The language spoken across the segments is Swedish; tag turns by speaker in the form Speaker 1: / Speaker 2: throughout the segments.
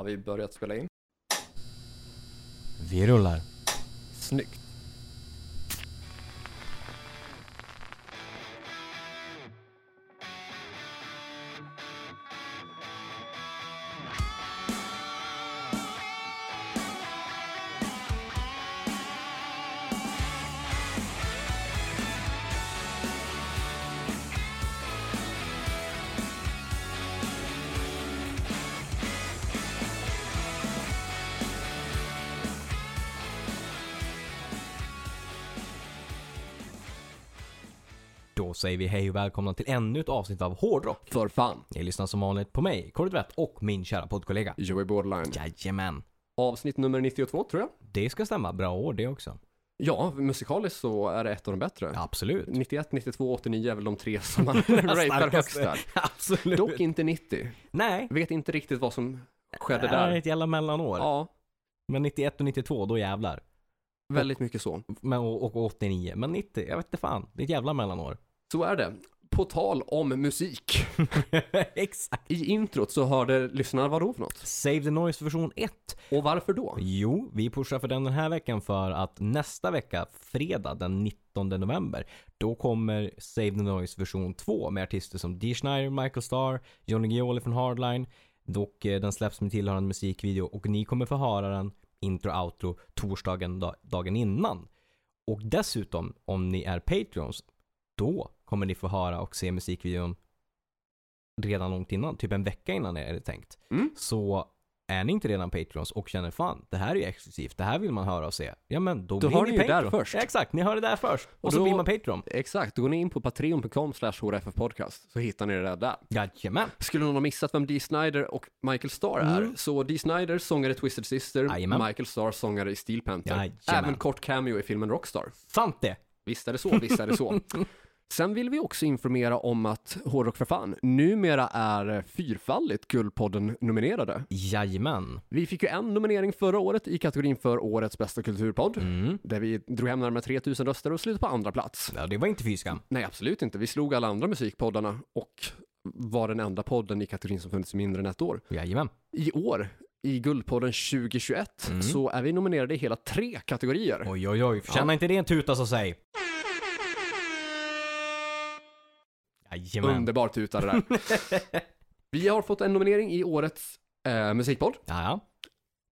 Speaker 1: Har vi börjat spela in?
Speaker 2: Vi rullar.
Speaker 1: Snyggt.
Speaker 2: Säger vi hej och välkomna till ännu ett avsnitt av Hårdrock.
Speaker 1: För fan.
Speaker 2: Ni lyssnar som vanligt på mig, Kordvett och min kära poddkollega.
Speaker 1: Joey Borderline.
Speaker 2: Jajamän.
Speaker 1: Avsnitt nummer 92 tror jag.
Speaker 2: Det ska stämma. Bra år det också.
Speaker 1: Ja, musikaliskt så är det ett av de bättre.
Speaker 2: Absolut.
Speaker 1: 91, 92, 89 är väl de tre som man ratear högst där.
Speaker 2: Absolut.
Speaker 1: Dock inte 90.
Speaker 2: Nej.
Speaker 1: Vet inte riktigt vad som skedde
Speaker 2: Det är
Speaker 1: där.
Speaker 2: ett jävla mellanår.
Speaker 1: Ja,
Speaker 2: Men 91 och 92, då jävlar.
Speaker 1: väldigt mycket så.
Speaker 2: Men, och, och 89. Men 90, jag vet inte fan. Det är ett jävla mellanår.
Speaker 1: Så är det. På tal om musik.
Speaker 2: Exakt.
Speaker 1: I introt så hörde lyssnarna vad då för något?
Speaker 2: Save the Noise version 1.
Speaker 1: Och varför då?
Speaker 2: Jo, vi pushar för den den här veckan för att nästa vecka, fredag den 19 november, då kommer Save the Noise version 2 med artister som Dee Schneider, Michael Starr, Johnny Gioli från Hardline. Och eh, den släpps med tillhörande musikvideo och ni kommer få höra den intro outro torsdagen da- dagen innan. Och dessutom, om ni är Patreons, då kommer ni få höra och se musikvideon redan långt innan, typ en vecka innan är det tänkt.
Speaker 1: Mm.
Speaker 2: Så är ni inte redan Patreons och känner fan, det här är ju exklusivt, det här vill man höra och se. Ja men då,
Speaker 1: Då
Speaker 2: blir
Speaker 1: har
Speaker 2: ni
Speaker 1: ni ju där
Speaker 2: Patreon.
Speaker 1: först.
Speaker 2: Ja, exakt, ni hör det där först. Och,
Speaker 1: Och
Speaker 2: så
Speaker 1: då-
Speaker 2: blir man Patreon.
Speaker 1: Exakt, då går ni in på patreon.com slash hrffpodcast så hittar ni det där. där.
Speaker 2: Jajamän.
Speaker 1: Skulle någon ha missat vem Dee Snider och Michael Starr är,
Speaker 2: Mm.
Speaker 1: så Dee Snider sångare i Twisted Sister,
Speaker 2: Jajamän.
Speaker 1: Michael Starr sångare i Steel Panther.
Speaker 2: Jajamän.
Speaker 1: Även kort cameo i filmen Rockstar.
Speaker 2: Sant det.
Speaker 1: Visst är det så, visst är det så. Sen vill vi också informera om att Hårdrock för fan numera är fyrfaldigt Guldpodden-nominerade.
Speaker 2: Jajamän.
Speaker 1: Vi fick ju en nominering förra året i kategorin för Årets bästa kulturpodd,
Speaker 2: Mm.
Speaker 1: där vi drog hem närmare 3000 röster och slutade på andra plats.
Speaker 2: Ja, det var inte fy skam.
Speaker 1: Nej, absolut inte. Vi slog alla andra musikpoddarna och var den enda podden i kategorin som funnits i mindre än ett år.
Speaker 2: Jajamän.
Speaker 1: I år, i Guldpodden 2021,
Speaker 2: Mm.
Speaker 1: så är vi nominerade i hela tre kategorier.
Speaker 2: Oj, oj, oj. Förtjänar
Speaker 1: Ja.
Speaker 2: inte det en tuta så säg. Jajamän.
Speaker 1: Underbart tuta det där. vi har fått en nominering i årets eh, musikpodd.
Speaker 2: Ja, ja.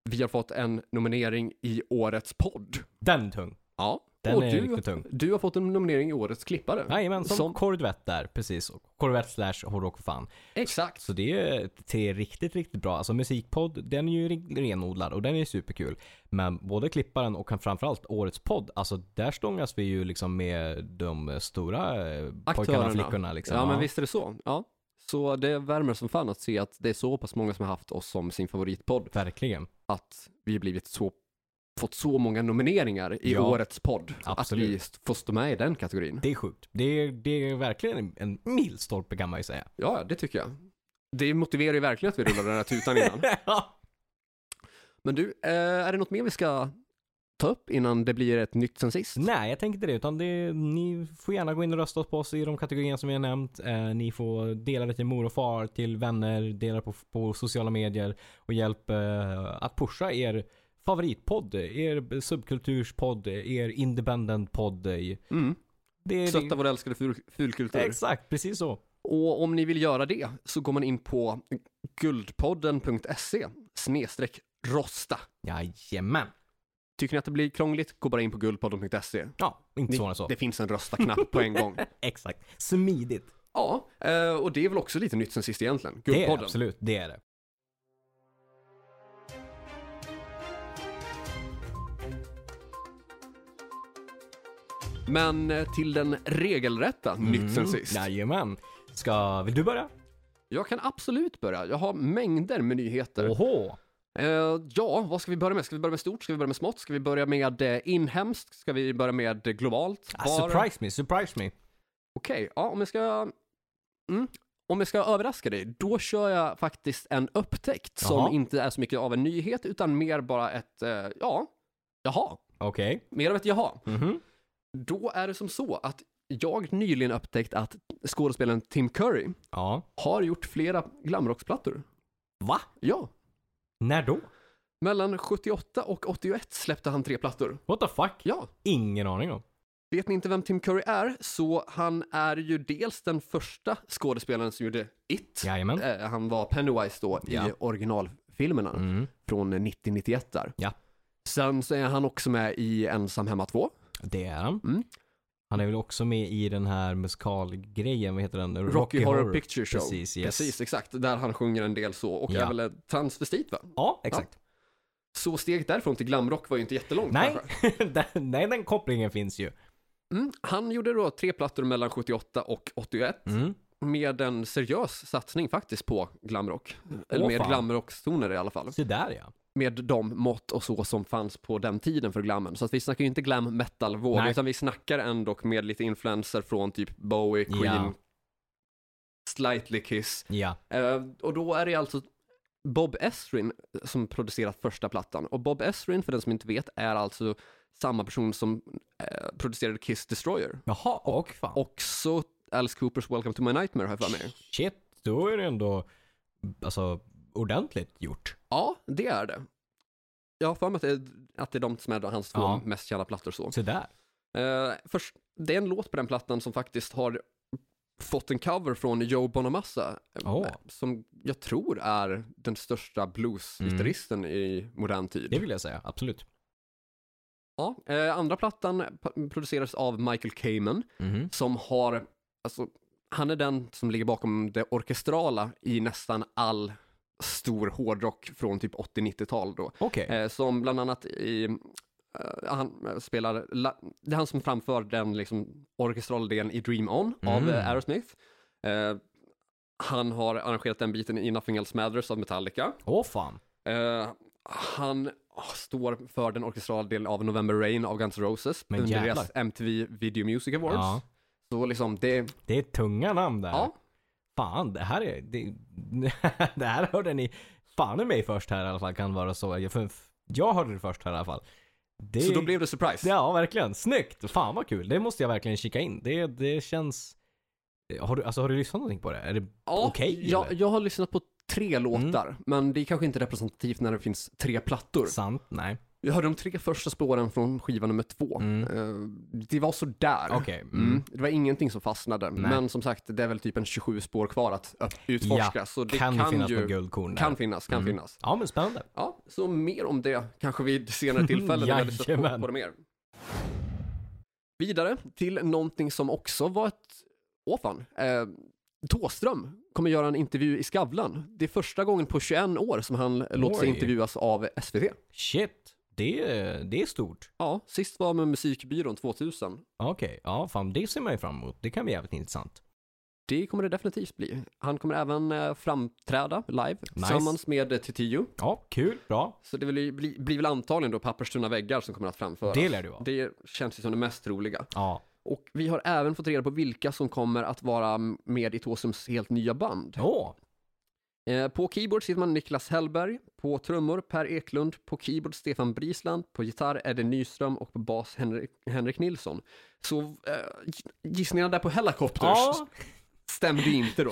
Speaker 1: Vi har fått en nominering i årets podd.
Speaker 2: Den tung.
Speaker 1: Ja,
Speaker 2: Den
Speaker 1: och
Speaker 2: är
Speaker 1: du,
Speaker 2: riktigt tung.
Speaker 1: du har fått en nominering i årets klippare.
Speaker 2: Jajamän, som,
Speaker 1: Som-
Speaker 2: Corvette där, precis. Corvette slash hårdrock fan.
Speaker 1: Exakt.
Speaker 2: Så det är tre riktigt, riktigt bra. Alltså musikpodd, den är ju ren- renodlad och den är superkul. Men både klipparen och framförallt årets podd, alltså där stångas vi ju liksom med de stora eh, pojkarna och
Speaker 1: Aktörerna.
Speaker 2: flickorna liksom.
Speaker 1: Ja, men visst är det så. Ja. Så det värmer som fan att se att det är så pass många som har haft oss som sin favoritpodd.
Speaker 2: Verkligen.
Speaker 1: Att vi har blivit så, fått så många nomineringar i
Speaker 2: Ja,
Speaker 1: årets podd.
Speaker 2: absolut.
Speaker 1: Att vi får stå med i den kategorin.
Speaker 2: Det är sjukt. Det är, det är verkligen en, en milstolpe kan man ju säga.
Speaker 1: Ja, det tycker jag. Det motiverar ju verkligen att vi rullar den här tutan innan. Men du, eh, är det något mer vi ska ta upp innan det blir ett nytt sen sist?
Speaker 2: Nej, jag tänker inte det. Utan det, ni får gärna gå in och rösta på oss i de kategorierna som vi har nämnt. Eh, ni får dela det till mor och far, till vänner, dela på, på sociala medier och hjälp eh, att pusha er favoritpodd, er subkulturspodd, er independent-podd.
Speaker 1: Mm.
Speaker 2: Det är
Speaker 1: Stötta vår älskade ful, fulkultur.
Speaker 2: Exakt, precis så.
Speaker 1: Och om ni vill göra det så går man in på guldpodden.se snedstreck rosta.
Speaker 2: Jajamän.
Speaker 1: Tycker ni att det blir krångligt, gå bara in på guldpodden.se.
Speaker 2: Ja, inte svårare så.
Speaker 1: Det finns en rösta-knapp på en gång.
Speaker 2: Exakt. Smidigt.
Speaker 1: Ja, eh, och det är väl också lite nytt sen sist egentligen.
Speaker 2: Det är det,
Speaker 1: Guldpodden.
Speaker 2: absolut. Det är det.
Speaker 1: Men eh, till den regelrätta nytt sen sist.
Speaker 2: Mm, Jajamän. Ska, vill du börja?
Speaker 1: Jag kan absolut börja. Jag har mängder med nyheter.
Speaker 2: Oho.
Speaker 1: Eh, ja, vad ska vi börja med? Ska vi börja med stort? Ska vi börja med smått? Ska vi börja med eh, inhemskt? Ska vi börja med eh, globalt?
Speaker 2: Ah,
Speaker 1: Var-
Speaker 2: surprise me, surprise me.
Speaker 1: Okej, ja, om jag ska... Mm, om jag ska överraska dig, då kör jag faktiskt en upptäckt som
Speaker 2: Jaha.
Speaker 1: inte är så mycket av en nyhet, utan mer bara ett, eh, ja, jaha,
Speaker 2: Okej.
Speaker 1: mer av ett jaha.
Speaker 2: Mhm.
Speaker 1: Då är det som så att jag nyligen upptäckt att skådespelaren Tim Curry
Speaker 2: Ja.
Speaker 1: har gjort flera glamrocksplattor.
Speaker 2: Va?
Speaker 1: Ja,
Speaker 2: När då?
Speaker 1: Mellan 78 och 81 släppte han tre plattor.
Speaker 2: What the fuck?
Speaker 1: Ja,
Speaker 2: Ingen aning om.
Speaker 1: vet ni inte vem Tim Curry är så han är ju dels den första skådespelaren som gjorde It.
Speaker 2: Jajamän.
Speaker 1: Eh, han var Pennywise då
Speaker 2: Ja.
Speaker 1: i originalfilmerna
Speaker 2: Mm.
Speaker 1: från 90-91 där.
Speaker 2: Ja.
Speaker 1: Sen så är han också med i Ensam hemma 2.
Speaker 2: Det är han.
Speaker 1: Mm.
Speaker 2: Han är väl också med i den här musikalgrejen, vad heter den?
Speaker 1: Rocky, Horror, Picture Show.
Speaker 2: Precis, yes.
Speaker 1: Precis, exakt. Där han sjunger en del så och
Speaker 2: Ja.
Speaker 1: är väl transvestit va?
Speaker 2: Ja, exakt.
Speaker 1: Så steget därifrån till glamrock var ju inte jättelångt
Speaker 2: Nej. den, nej, den kopplingen finns ju.
Speaker 1: Mm. Han gjorde då tre plattor mellan 78 och 81
Speaker 2: Mm.
Speaker 1: med en seriös satsning faktiskt på glamrock. Eller med glamrockstoner i alla fall.
Speaker 2: Så där ja.
Speaker 1: Med de mått och så som fanns på den tiden för glammen. Så att vi snackar ju inte glam metal-våg, utan vi snackar ändå med lite influenser från typ Bowie, Queen,
Speaker 2: Ja.
Speaker 1: Slightly Kiss.
Speaker 2: Ja.
Speaker 1: Eh, och då är det alltså Bob Ezrin som producerat första plattan. Och Bob Ezrin, för den som inte vet, är alltså samma person som eh, producerade Kiss Destroyer.
Speaker 2: Jaha, och fan.
Speaker 1: Också Alice Coopers Welcome to My Nightmare har jag för mig.
Speaker 2: Shit, då är det ändå alltså ordentligt gjort.
Speaker 1: Ja, det är det. Jag har för mig att det är, att det är de som är hans två
Speaker 2: Ja.
Speaker 1: mest kända plattor så.
Speaker 2: Så där.
Speaker 1: Eh, först, det är en låt på den plattan som faktiskt har fått en cover från Joe Bonamassa.
Speaker 2: Åh.
Speaker 1: Som jag tror är den största bluesgitarristen i modern tid.
Speaker 2: Det vill jag säga, absolut.
Speaker 1: Ja, eh, andra plattan p- producerades av Michael Kamen
Speaker 2: Mhm.
Speaker 1: som har, alltså, han är den som ligger bakom det orkestrala i nästan all stor hårdrock från typ 80-90-tal då.
Speaker 2: Okej.
Speaker 1: Eh, som bland annat i, eh, han eh, spelar, la, det är han som framför den liksom orkestrala delen i Dream On av
Speaker 2: Mm.
Speaker 1: eh, Aerosmith. Eh, han har arrangerat den biten i Nothing Else Matters av Metallica.
Speaker 2: Åh fan.
Speaker 1: Eh, han står för den orkestrala delen av November Rain av Guns N' Roses under deras MTV Video Music Awards.
Speaker 2: Ja.
Speaker 1: Så liksom det,
Speaker 2: Det är tunga namn där.
Speaker 1: ja,
Speaker 2: Fan, det här är... Det, det här hörde ni fan i mig först här i alla fall kan vara så. Jag, för, jag hörde det först här i alla fall. Det,
Speaker 1: så då blev det surprise.
Speaker 2: Ja, verkligen. Snyggt. Fan vad kul. Det måste jag verkligen kika in. Det, det känns... Har du, alltså, har du lyssnat någonting på det? Är det
Speaker 1: Ja,
Speaker 2: okej,
Speaker 1: jag,
Speaker 2: eller? Mm.
Speaker 1: jag har lyssnat på tre låtar, men det är kanske inte representativt när det finns tre plattor.
Speaker 2: sant? Nej.
Speaker 1: Jag hörde de tre första spåren från skiva nummer två.
Speaker 2: Mm.
Speaker 1: Eh, det var sådär.
Speaker 2: Okej.
Speaker 1: Mm.
Speaker 2: Mm.
Speaker 1: Det var ingenting som fastnade,
Speaker 2: Nej.
Speaker 1: men som sagt, det är väl typ en 27 spår kvar att utforska,
Speaker 2: Ja,
Speaker 1: så det
Speaker 2: kan,
Speaker 1: kan,
Speaker 2: finnas
Speaker 1: ju,
Speaker 2: guldkorn där?
Speaker 1: kan finnas, kan
Speaker 2: Mm.
Speaker 1: finnas.
Speaker 2: Ja, men spännande.
Speaker 1: Ja, så mer om det kanske vid senare tillfälle när vi lyssnat på, på det mer. Vidare till någonting som också var ett, åh fan, eh, Tåström kommer göra en intervju i Skavlan. Det är första gången på 21 år som han låter sig intervjuas av SVT.
Speaker 2: Shit. Det, det är stort.
Speaker 1: Ja, sist var med Musikbyrån 2000.
Speaker 2: Okej, ja fan det ser man ju fram emot. Det kan bli jävligt intressant.
Speaker 1: Det kommer det definitivt bli. Han kommer även eh, framträda live tillsammans med eh, Titiyo.
Speaker 2: Ja, kul, bra.
Speaker 1: Så det blir, bli, blir väl antagligen då papperstunna väggar som kommer att framföras.
Speaker 2: Det lär det vara.
Speaker 1: Det känns ju som det mest troliga.
Speaker 2: Ja.
Speaker 1: Och vi har även fått reda på vilka som kommer att vara med i Tåströms helt nya band.
Speaker 2: Åh,
Speaker 1: på keyboard sitter man Niklas Hellberg, på trummor Per Eklund, på keyboard Stefan Brisland, på gitarr Eddie Nyström och på bas Henrik, Henrik Nilsson. Så eh, gissningarna där på Helicopters
Speaker 2: ja.
Speaker 1: stämde inte då.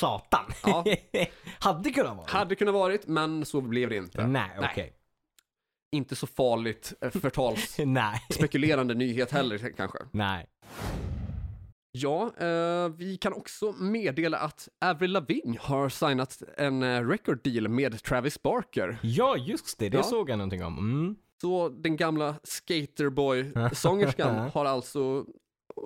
Speaker 2: Satan.
Speaker 1: Ja.
Speaker 2: Hade kunnat vara.
Speaker 1: Hade kunnat varit, men så blev det inte.
Speaker 2: Nej, okej.
Speaker 1: Inte så farligt eh, förtalsspekulerande
Speaker 2: Nej.
Speaker 1: nyhet heller kanske.
Speaker 2: Nej.
Speaker 1: Ja, eh, vi kan också meddela att Avril Lavigne har signat en eh, record deal med Travis Barker.
Speaker 2: Ja, just det. Det
Speaker 1: Ja.
Speaker 2: såg jag någonting om. Mm.
Speaker 1: Så den gamla skaterboy-sångerskan har alltså,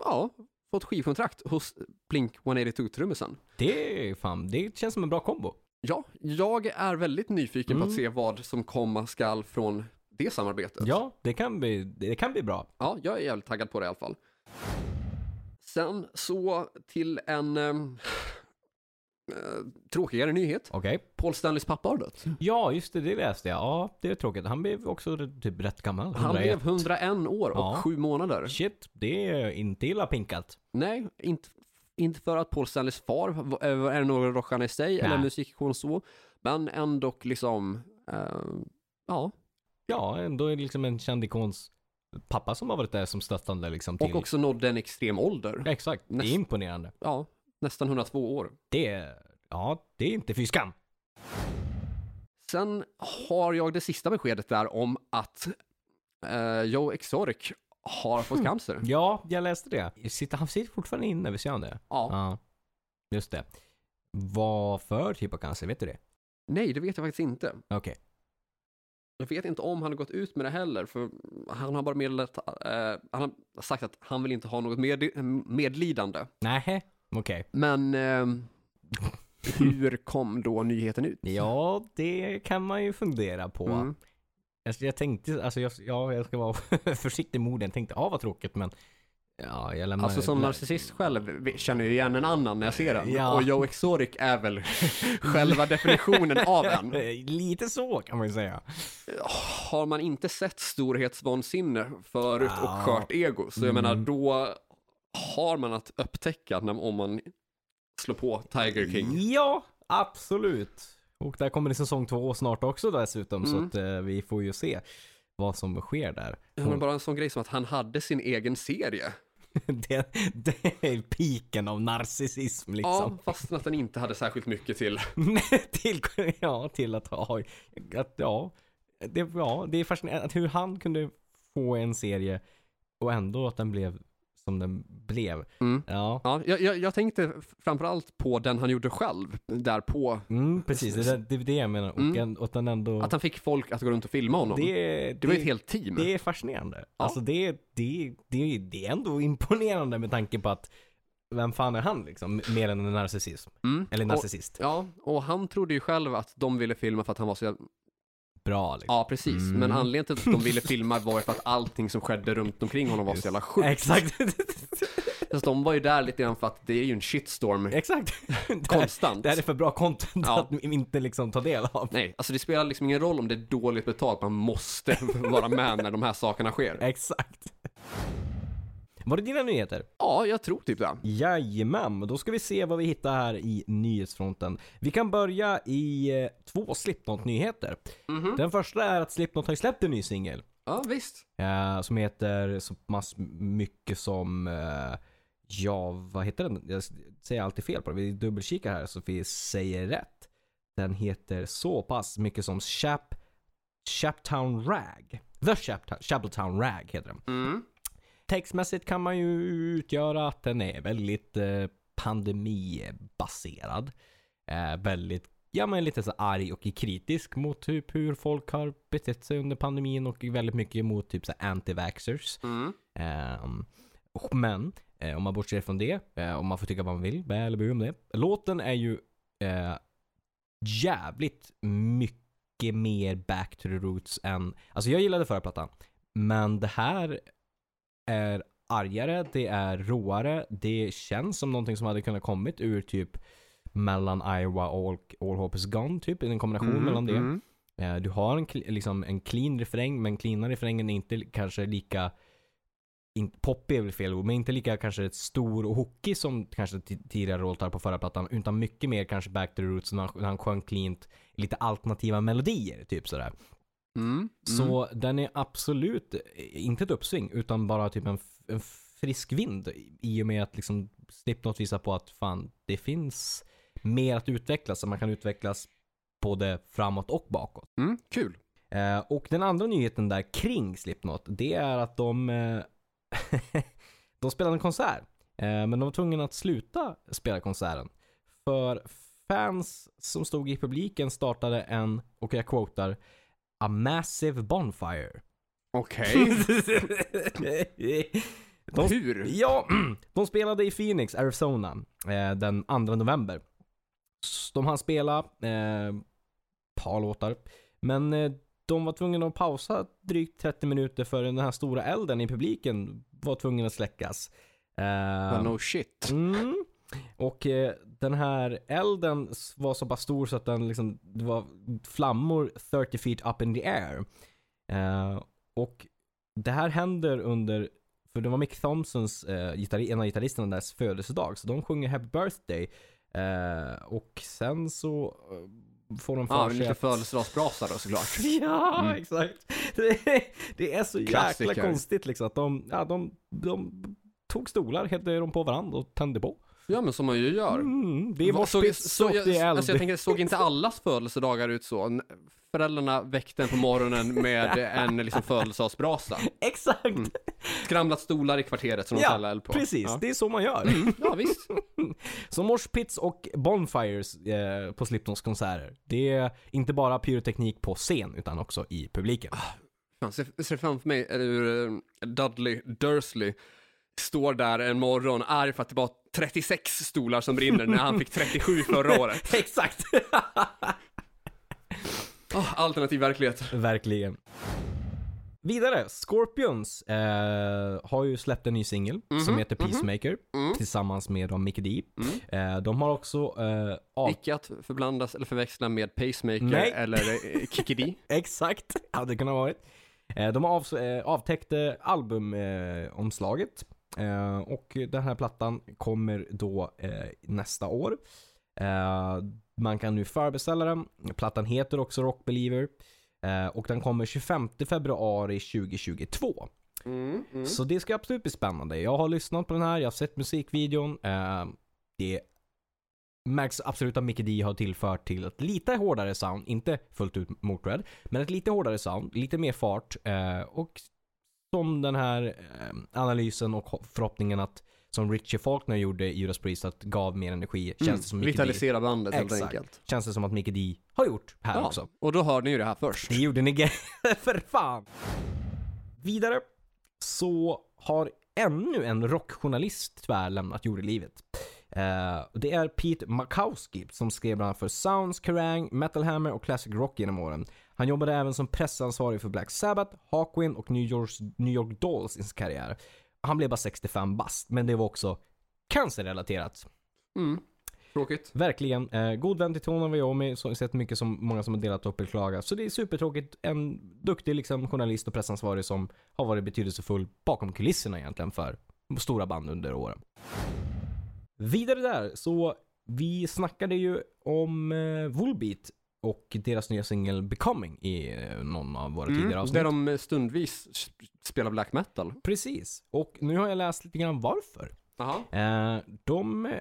Speaker 1: ja, fått skivkontrakt hos Blink 182-trummisen.
Speaker 2: Det fan, det känns som en bra kombo.
Speaker 1: Ja, jag är väldigt nyfiken på
Speaker 2: Mm.
Speaker 1: att se vad som komma skall från det samarbetet.
Speaker 2: Ja, det kan bli, det kan bli bra.
Speaker 1: Ja, jag är jävligt taggad på det i alla fall. Sen så till en eh, eh, tråkigare nyhet.
Speaker 2: Okej.
Speaker 1: Paul Stanleys pappa har dött.
Speaker 2: Ja, just det, det läste jag. Ja, det är tråkigt. Han blev också typ rätt gammal.
Speaker 1: Han
Speaker 2: 101.
Speaker 1: blev 101 år och
Speaker 2: Ja.
Speaker 1: sju månader.
Speaker 2: Shit, det är inte illa pinkat.
Speaker 1: Nej, inte, inte för att Paul Stanleys far var- är någon rockstjärna i sig eller
Speaker 2: Nej.
Speaker 1: musikikon så, men ändå liksom, eh, ja,
Speaker 2: Ja, ändå är det liksom en känd ikons pappa som har varit där som stöttande liksom till.
Speaker 1: och också nådde en extrem ålder.
Speaker 2: Exakt, det
Speaker 1: Näst-
Speaker 2: är imponerande.
Speaker 1: Ja, nästan 102 år.
Speaker 2: Det är, ja, det är inte fy skam.
Speaker 1: sen har jag det sista beskedet där om att eh, Joe Exotic har fått cancer.
Speaker 2: Ja, jag läste det. Sitter, han sitter fortfarande inne, visst gör han det?
Speaker 1: Ja.
Speaker 2: Ja. Just det. Vad för typ av cancer, vet du det?
Speaker 1: Nej, det vet jag faktiskt inte.
Speaker 2: Okej.
Speaker 1: Jag vet inte om han har gått ut med det heller, för han har bara meddelat, eh, han har sagt att han vill inte ha något med, medlidande.
Speaker 2: Nähä, okej.
Speaker 1: Men eh, hur kom då nyheten ut?
Speaker 2: Ja, det kan man ju fundera på.
Speaker 1: Mm.
Speaker 2: Jag, jag tänkte, alltså jag, ja, jag ska vara försiktig med orden. Tänkte, ja vad tråkigt men Ja, jag lämnar
Speaker 1: Alltså som narcissist själv känner jag igen en annan när jag ser den.
Speaker 2: Ja.
Speaker 1: Och Joe Exotic är väl själva definitionen av en.
Speaker 2: Lite så kan man ju säga.
Speaker 1: Har man inte sett storhetsvansinne förut och
Speaker 2: Ja.
Speaker 1: skört ego, så jag
Speaker 2: Mm.
Speaker 1: menar då har man att upptäcka när, om man slår på Tiger King.
Speaker 2: Ja, absolut. Och där kommer det säsong två snart också dessutom, så
Speaker 1: Mm.
Speaker 2: att eh, vi får ju se vad som sker där.
Speaker 1: Ja, men bara en sån grej som att han hade sin egen serie.
Speaker 2: det, det är piken av narcissism liksom.
Speaker 1: Ja, fast att den inte hade särskilt mycket till.
Speaker 2: till, ja, till att ha, att, ja, det, ja, det är fascinerande att hur han kunde få en serie och ändå att den blev som den blev.
Speaker 1: Mm.
Speaker 2: Ja,
Speaker 1: Ja, jag, jag, jag tänkte framförallt på den han gjorde själv, där på.
Speaker 2: mm, precis, det, det är det jag menar. Och,
Speaker 1: Mm.
Speaker 2: en, och att den ändå,
Speaker 1: Att han fick folk att gå runt och filma honom. Det,
Speaker 2: det,
Speaker 1: var ju ett helt team.
Speaker 2: Det är fascinerande. Alltså det, det, det, det är ändå imponerande med tanke på att vem fan är han liksom? Mer än en narcissism.
Speaker 1: Mm.
Speaker 2: Eller
Speaker 1: och,
Speaker 2: narcissist.
Speaker 1: Ja, och han trodde ju själv att de ville filma för att han var så.
Speaker 2: Bra liksom.
Speaker 1: Ja, precis.
Speaker 2: Mm.
Speaker 1: Men anledningen till att de ville filma var för att allting som skedde runt omkring honom var så jävla sjukt.
Speaker 2: Exakt.
Speaker 1: Så de var ju där lite grann för att det är ju en shitstorm
Speaker 2: Exakt.
Speaker 1: Konstant.
Speaker 2: det här är för bra content
Speaker 1: Ja.
Speaker 2: att inte liksom ta del av.
Speaker 1: Nej, alltså det spelar liksom ingen roll om det är dåligt betalt, man måste vara med när de här sakerna sker.
Speaker 2: Exakt. Var det dina nyheter?
Speaker 1: Ja, jag tror typ det.
Speaker 2: Jajamän, då ska vi se vad vi hittar här i nyhetsfronten. Vi kan börja i eh, två Slipknot-nyheter.
Speaker 1: Mhm.
Speaker 2: Den första är att Slipknot har släppt en ny singel.
Speaker 1: Ja, visst.
Speaker 2: Eh, som heter så pass mycket som, eh, ja vad heter den? Jag säger alltid fel på det. Vi dubbelkikar här så vi säger rätt. Den heter så pass mycket som Chap, Chaptown Rag. The Chaptown, Chapeltown Rag heter den.
Speaker 1: Mm.
Speaker 2: Textmässigt kan man ju utgöra att den är väldigt eh, pandemibaserad. Eh, väldigt, ja men lite så arg och kritisk mot typ hur folk har betett sig under pandemin och väldigt mycket mot typ så anti-vaxxers.
Speaker 1: Mm.
Speaker 2: Ehm, och- men, eh, om man bortser från det, eh, om man får tycka vad man vill, bä eller bu om det. Låten är ju eh, jävligt mycket mer back to the roots än, alltså jag gillade förra plattan, men det här är argare, det är råare, det känns som någonting som hade kunnat kommit ur typ mellan Iowa och All Hope Is Gone typ, en kombination
Speaker 1: Mm,
Speaker 2: mellan det.
Speaker 1: mm.
Speaker 2: Eh, Du har en, liksom en clean refräng, men cleana refrängen är inte kanske lika in, poppig är väl fel ord, men inte lika kanske stor och hookig som kanske ti- tidigare låtar på förra plattan, utan mycket mer kanske back to the roots när han, när han sjöng cleant, lite alternativa melodier, typ sådär.
Speaker 1: Mm. Mm.
Speaker 2: Så den är absolut eh, inte ett uppsving, utan bara typ en, en frisk vind i och med att liksom Slipknot visar på att fan, det finns mer att utvecklas, så man kan utvecklas både framåt och bakåt.
Speaker 1: Mm. Kul.
Speaker 2: Eh, och den andra nyheten där kring Slipknot, det är att de, eh, de spelade en konsert. Eh, men de var tvungna att sluta spela konserten. För fans som stod i publiken startade en, och jag quotar, A massive bonfire.
Speaker 1: Okej.
Speaker 2: de,
Speaker 1: Hur?
Speaker 2: ja, de spelade i Phoenix, Arizona, eh, den 2 november. De hann spela eh, par låtar, men eh, de var tvungna att pausa drygt 30 minuter för den här stora elden i publiken var tvungen att släckas. Eh,
Speaker 1: Well, no shit.
Speaker 2: Mm. Och eh, den här elden var så pass stor så att den liksom, det var flammor 30 feet up in the air. Eh, och det här händer under, för det var Mick Thompsons, eh, gitarri- en av gitarristerna dess födelsedag, så de sjunger Happy Birthday. Eh, och sen så eh, får de för
Speaker 1: Ja,
Speaker 2: sig
Speaker 1: lite
Speaker 2: att-
Speaker 1: födelsedagsbrasa då såklart.
Speaker 2: Ja,
Speaker 1: Mm.
Speaker 2: exakt. Det, det är så jäkla
Speaker 1: Klassiker.
Speaker 2: konstigt liksom att de, ja, de, de tog stolar, hällde dem på varandra och tände på.
Speaker 1: Ja men som man ju gör.
Speaker 2: Mm, det är
Speaker 1: Vad- såg- så- jag,
Speaker 2: det är eld.
Speaker 1: alltså jag tänker, såg inte allas födelsedagar ut så? Föräldrarna väckte en på morgonen med en liksom födelsedagsbrasa.
Speaker 2: Exakt!
Speaker 1: Mm. Skramlat stolar i kvarteret som de
Speaker 2: Ja,
Speaker 1: eld på.
Speaker 2: Precis,
Speaker 1: Ja.
Speaker 2: det är så man gör.
Speaker 1: ja visst.
Speaker 2: Så moshpits och bonfires eh, på Slipknots konserter. Det är inte bara pyroteknik på scen utan också i publiken.
Speaker 1: Fan, ser, ser framför mig hur eh, Dudley Dursley står där en morgon arg för att det var 36 stolar som brinner när han fick 37 förra året.
Speaker 2: Exakt!
Speaker 1: Oh, alternativ verklighet.
Speaker 2: Verkligen. Vidare, Scorpions eh, har ju släppt en ny singel som
Speaker 1: Mhm,
Speaker 2: heter
Speaker 1: mhm.
Speaker 2: Peacemaker
Speaker 1: Mm.
Speaker 2: tillsammans med då Mickey D.
Speaker 1: Mm.
Speaker 2: Eh, de har också eh, av...
Speaker 1: Icke att förblandas eller förväxla med Pacemaker
Speaker 2: Nej.
Speaker 1: eller eh, Kikidi.
Speaker 2: Exakt, hade kunnat varit. Eh, de har av, eh, avtäckt eh, albumomslaget. Eh, och den här plattan kommer då eh, nästa år. Eh, man kan nu förbeställa den. Plattan heter också Rock Believer. Och den kommer 25 februari 2022.
Speaker 1: Mm, mm.
Speaker 2: Så det ska absolut bli spännande. Jag har lyssnat på den här, jag har sett musikvideon. Det märks absolut att Mickey D har tillfört till ett lite hårdare sound, inte fullt ut Motörhead, men ett lite hårdare sound, lite mer fart och som den här eh, analysen och ho- förhoppningen att som Richie Faulkner gjorde i Judas Priest att gav mer energi. Känns det som Mickey D,
Speaker 1: Vitalisera bandet helt
Speaker 2: Exakt.
Speaker 1: enkelt.
Speaker 2: känns det som att Mickey D har gjort här
Speaker 1: Ja,
Speaker 2: också.
Speaker 1: och då hörde ni ju det här först.
Speaker 2: Det gjorde ni för fan. Vidare så har ännu en rockjournalist tyvärr lämnat jordelivet. Eh, det är Pete Makowski som skrev bland annat för Sounds, Kerrang, Metal Hammer och Classic Rock genom åren. Han jobbade även som pressansvarig för Black Sabbath, Hawkwind och New York, New York Dolls i sin karriär. Han blev bara 65 bast, men det var också cancerrelaterat.
Speaker 1: Mm. Tråkigt.
Speaker 2: Verkligen. Eh, god vän till Tony Iommi, så sett mycket som många som har delat upp eller klagat. Så det är supertråkigt. En duktig liksom, journalist och pressansvarig som har varit betydelsefull bakom kulisserna egentligen för stora band under åren. Vidare där, så vi snackade ju om eh, Volbeat och deras nya singel Becoming i eh, någon av våra tidigare
Speaker 1: Mm.
Speaker 2: avsnitt.
Speaker 1: Där de stundvis s- spelar black metal.
Speaker 2: Precis. Och nu har jag läst lite grann varför.
Speaker 1: Jaha.
Speaker 2: Eh, de,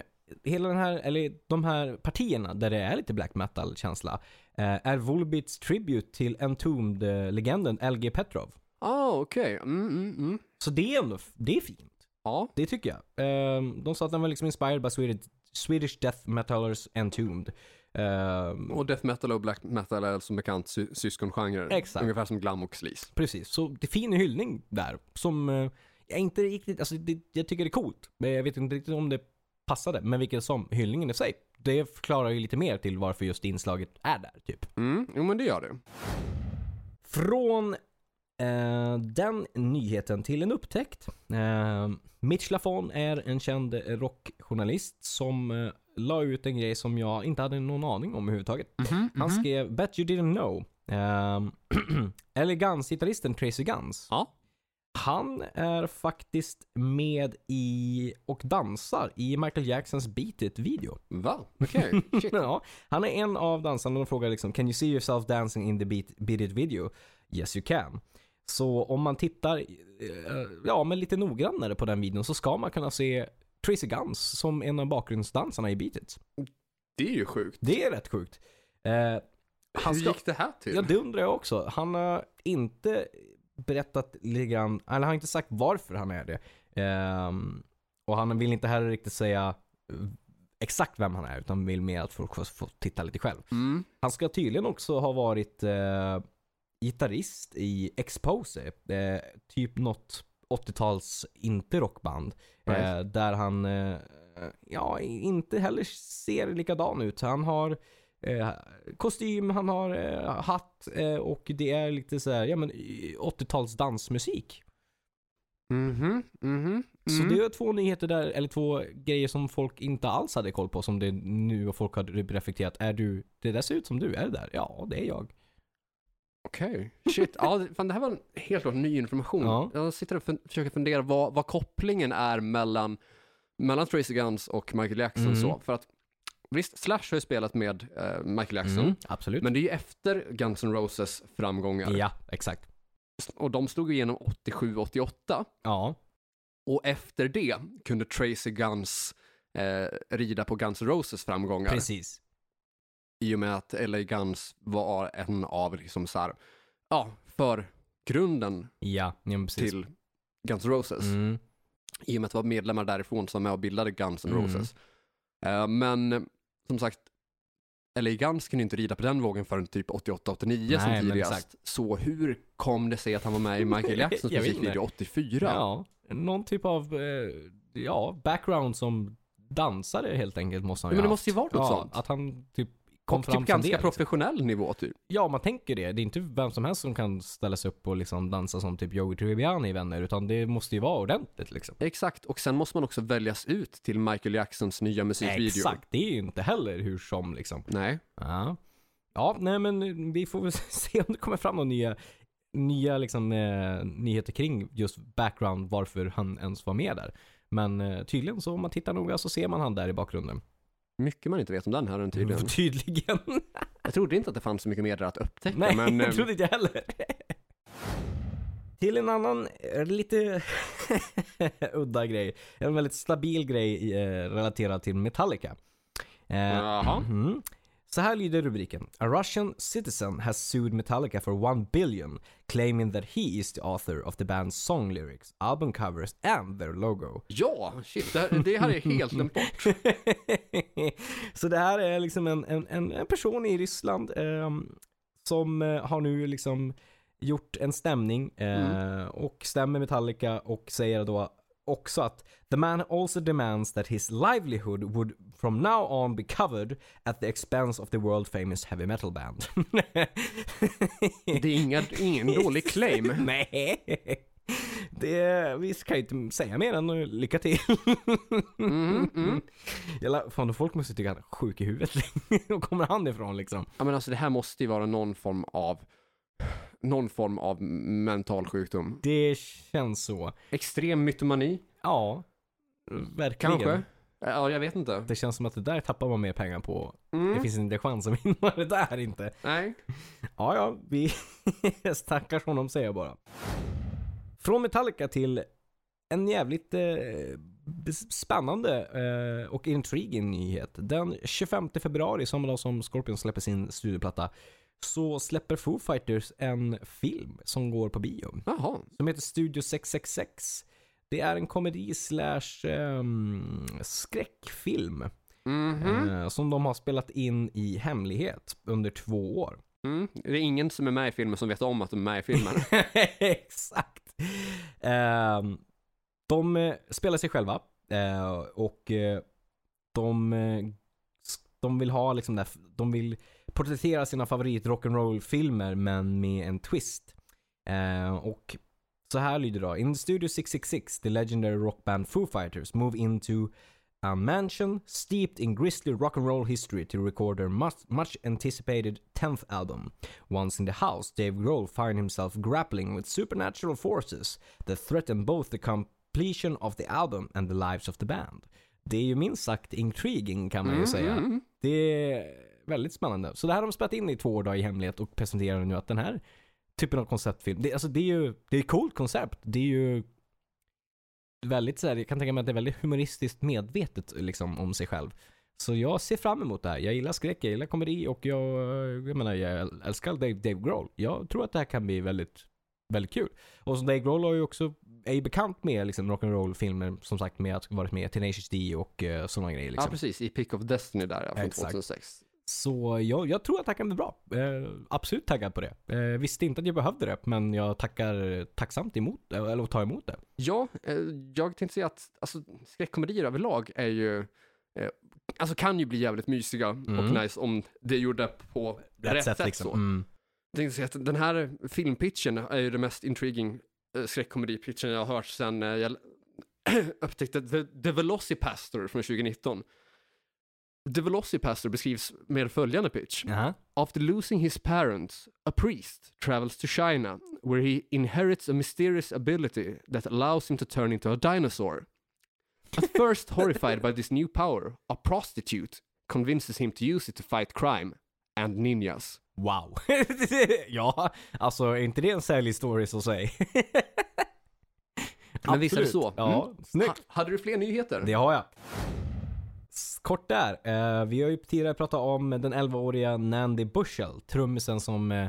Speaker 2: hela den här, eller de här partierna där det är lite black metal-känsla eh, är Volbeats tribute till Entombed-legenden LG Petrov.
Speaker 1: Ah, okej. Mm, mm, mm.
Speaker 2: Så det är ändå, det är fint.
Speaker 1: Ja.
Speaker 2: Det tycker jag. Eh, de sa att den var liksom inspired by Swedish, Swedish death metalers Entombed. Eh,
Speaker 1: Och death metal och black metal är som bekant sy syskongenrer.
Speaker 2: Exakt.
Speaker 1: Ungefär som glam och sleaze.
Speaker 2: Precis, så det är fin hyllning där. Som eh, jag inte riktigt, alltså det, jag tycker det är coolt. Men jag vet inte riktigt om det passade, men vilket som, hyllningen i sig. Det förklarar ju lite mer till varför just inslaget är där, typ.
Speaker 1: Mm, jo men det gör det.
Speaker 2: Från eh, den nyheten till en upptäckt. Eh, Mitch Lafon är en känd rockjournalist som eh, la ut en grej som jag inte hade någon aning om överhuvudtaget. Han skrev “Bet you didn't know”. Eh, Elegans-gitarristen Tracy Guns.
Speaker 1: Ja.
Speaker 2: Han är faktiskt med i och dansar i Michael Jacksons Beat It-video.
Speaker 1: Va? Okej. Shit.
Speaker 2: Ja, han är en av dansarna de frågar liksom “Can you see yourself dancing in the Beat, beat It video?” “Yes you can”. Så om man tittar eh, ja, men lite noggrannare på den videon så ska man kunna se Tracy Guns som en av bakgrundsdansarna i Beat It.
Speaker 1: Det är ju sjukt.
Speaker 2: Det är rätt sjukt. Eh, han
Speaker 1: Hur
Speaker 2: ska,
Speaker 1: gick det här till?
Speaker 2: Ja, det undrar jag också. Han har inte berättat lite grann, eller han har inte sagt varför han är det. Ehm, och han vill inte heller riktigt säga eh, exakt vem han är, utan vill mer att folk får titta lite själv.
Speaker 1: Mm.
Speaker 2: Han ska tydligen också ha varit eh, gitarrist i Expose, eh, typ något 80-tals inte rockband. Eh, där han, eh, ja, inte heller ser likadan ut. Han har eh, kostym, han har eh, hatt eh, och det är lite så här, ja men 80-tals dansmusik.
Speaker 1: Mhm, mhm.
Speaker 2: Så
Speaker 1: Mm.
Speaker 2: det är två nyheter där, eller två grejer som folk inte alls hade koll på som det nu och folk har reflekterat. Är du, det där ser ut som du, är det där? Ja, det är jag.
Speaker 1: Okej, shit. Ja, fan, det här var en helt klart ny information.
Speaker 2: Ja.
Speaker 1: Jag sitter och fun- försöker fundera vad, vad kopplingen är mellan, mellan Tracy Guns och Michael Jackson.
Speaker 2: Mm.
Speaker 1: Så. För att visst, Slash har ju spelat med eh, Michael Jackson.
Speaker 2: Mm, absolut.
Speaker 1: Men det är ju efter Guns N' Roses framgångar.
Speaker 2: Ja, exakt.
Speaker 1: Och de slog igenom 87-88.
Speaker 2: Ja,
Speaker 1: Och efter det kunde Tracy Guns eh, rida på Guns N' Roses framgångar.
Speaker 2: Precis.
Speaker 1: I och med att LA Guns var en av, liksom så här, ja, för grunden
Speaker 2: Ja, ja men
Speaker 1: till Guns N' Roses.
Speaker 2: Mm.
Speaker 1: I och med att det var medlemmar därifrån som med och bildade Guns N'
Speaker 2: Mm.
Speaker 1: Roses. Eh, men eh, som sagt, LA Guns kunde inte rida på den vågen förrän typ 88-89 som
Speaker 2: men
Speaker 1: tidigast. Så hur kom det sig att han var med i Michael Jacksons musikvideo 84?
Speaker 2: Ja, någon typ av, eh, ja, background som dansare helt enkelt måste han
Speaker 1: Men
Speaker 2: ju
Speaker 1: det
Speaker 2: ha
Speaker 1: måste ju
Speaker 2: haft.
Speaker 1: vara något
Speaker 2: ja,
Speaker 1: sånt.
Speaker 2: Att han typ kom
Speaker 1: Och
Speaker 2: fram
Speaker 1: typ ganska
Speaker 2: det. liksom.
Speaker 1: professionell nivå typ.
Speaker 2: Ja, man tänker det. Det är inte vem som helst som kan ställa sig upp och liksom dansa som typ Joey Tribbiani i Vänner, utan det måste ju vara ordentligt liksom.
Speaker 1: Exakt, och sen måste man också väljas ut till Michael Jacksons nya musikvideo.
Speaker 2: Exakt, det är ju inte heller hur som liksom.
Speaker 1: Nej,
Speaker 2: Ja. Ja, nej men vi får väl se om det kommer fram några nya, nya liksom, eh, nyheter kring just background, varför han ens var med där. Men eh, tydligen så om man tittar noga så ser man han där i bakgrunden.
Speaker 1: Mycket man inte vet om den här tydligen.
Speaker 2: Tydligen.
Speaker 1: Jag trodde inte att det fanns så mycket mer där att upptäcka,
Speaker 2: nej,
Speaker 1: men eh,
Speaker 2: jag trodde inte jag heller. Till en annan eh, lite udda grej. En väldigt stabil grej eh, relaterad till Metallica. Eh,
Speaker 1: Jaha.
Speaker 2: mhm. Så här lyder rubriken. A Russian citizen has sued Metallica for one billion, claiming that he is the author of the band's song lyrics, album covers and their logo.
Speaker 1: ja, shit, det, det hade jag helt glömt bort.
Speaker 2: så det här är liksom en, en, en, person i Ryssland ehm, som eh, har nu liksom gjort en stämning eh, och stämmer Metallica och säger då också att the man also demands that his livelihood would from now on be covered at the expense of the world famous heavy metal band.
Speaker 1: Det är inga, ingen dålig claim.
Speaker 2: Nej. Det, vi ska ju inte säga mer än lycka till.
Speaker 1: Mm, mm.
Speaker 2: Jävla, fan, folk måste tycka att han är sjuk i huvudet. Var kommer han ifrån liksom?
Speaker 1: Ja men alltså det här måste ju vara någon form av någon form av mental sjukdom.
Speaker 2: Det känns så.
Speaker 1: Extrem mytomani,
Speaker 2: Ja, verkligen.
Speaker 1: kanske? Ja, jag vet inte.
Speaker 2: Det känns som att det där tappar man mer pengar på.
Speaker 1: Mm.
Speaker 2: Det finns inte chans att vinna det där inte.
Speaker 1: Nej.
Speaker 2: Ja, ja, vi stackars honom säger jag bara. Från Metallica till en jävligt eh, spännande eh, och intriguing nyhet. Den 25 februari, samma dag som Scorpion släpper sin studioplatta, så släpper Foo Fighters en film som går på bio.
Speaker 1: Jaha.
Speaker 2: Som heter Studio 666. Det är en komedi slash ehm, skräckfilm.
Speaker 1: Mhm.
Speaker 2: eh, som de har spelat in i hemlighet under två år.
Speaker 1: Mm. Det är ingen som är med i filmen som vet om att de är med i filmen.
Speaker 2: Exakt. Ehm, de eh, spelar sig själva eh, och de, de vill ha liksom där, de vill porträttera sina favorit rock'n'roll filmer men med en twist. Eh, och så här lyder det då. In Studio 666, the legendary rockband Foo Fighters move into a mansion steeped in grisly rock and roll history to record their much, much anticipated 10th album. Once in the house, Dave Grohl finds himself grappling with supernatural forces that threaten both the completion of the album and the lives of the band. Det är ju minst sagt intriguing kan man ju
Speaker 1: Mm,
Speaker 2: säga.
Speaker 1: mm.
Speaker 2: Det är väldigt spännande. Så det här har de spelat in i två år då i hemlighet och presenterar nu att den här typen av konceptfilm, det, alltså det är ju, det är ett coolt koncept. Det är ju väldigt så här, jag kan tänka mig att det är väldigt humoristiskt medvetet liksom om sig själv. Så jag ser fram emot det här. Jag gillar skräck, jag gillar komedi och jag, jag menar, jag älskar Dave, Dave Grohl. Jag tror att det här kan bli väldigt, väldigt kul. Och så Dave Grohl har ju också, är ju bekant med liksom rock'n'roll filmer som sagt med att varit med i Tenacious D och uh, sådana grejer liksom.
Speaker 1: Ja, precis. I Pick of Destiny där, ja, från
Speaker 2: Exakt.
Speaker 1: 2006.
Speaker 2: Så jag, jag tror att det här kan bli bra. Eh, absolut taggad på det. Eh, visste inte att jag behövde det, men jag tackar tacksamt emot eh, eller tar emot det.
Speaker 1: Ja, eh, jag tänkte säga att alltså, skräckkomedier överlag är ju, eh, alltså kan ju bli jävligt mysiga
Speaker 2: Mm.
Speaker 1: och nice om det är gjorda på rätt, sätt, så.
Speaker 2: Mm.
Speaker 1: Tänkte säga att den här filmpitchen är ju den mest intriguing eh, skräckkomedipitchen jag har hört sedan eh, jag upptäckte The, The Velocipastor från 2019. The Velocipastor beskrivs med följande pitch.
Speaker 2: Jaha.
Speaker 1: After losing his parents, a priest travels to China, where he inherits a mysterious ability that allows him to turn into a dinosaur. At first horrified by this new power, a prostitute convinces him to use it to fight crime and ninjas.
Speaker 2: Wow. ja, alltså är inte det en säljhistoria så säg?
Speaker 1: Men visst är det så?
Speaker 2: Ja,
Speaker 1: Mm.
Speaker 2: snyggt.
Speaker 1: Ha, hade du fler nyheter?
Speaker 2: Det har jag. kort där. Eh, vi har ju tidigare pratat om den 11-åriga Nandy Bushell, trummisen som eh,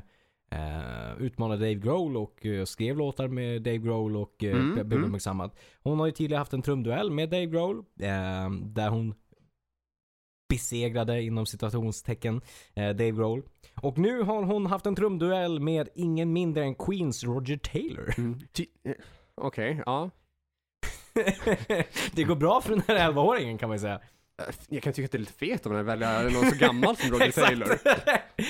Speaker 2: eh, utmanade Dave Grohl och eh, skrev låtar med Dave Grohl och eh,
Speaker 1: Mm,
Speaker 2: blev
Speaker 1: mm.
Speaker 2: Hon har ju tidigare haft en trumduell med Dave Grohl, eh, där hon besegrade inom citationstecken eh, Dave Grohl. Och nu har hon haft en trumduell med ingen mindre än Queens Roger Taylor.
Speaker 1: Mm. Eh, Okej, ja.
Speaker 2: det går bra för den här 11-åringen kan man ju säga.
Speaker 1: Eh, Jag kan tycka att det är lite fet om man väljer någon så gammal som Roger Taylor.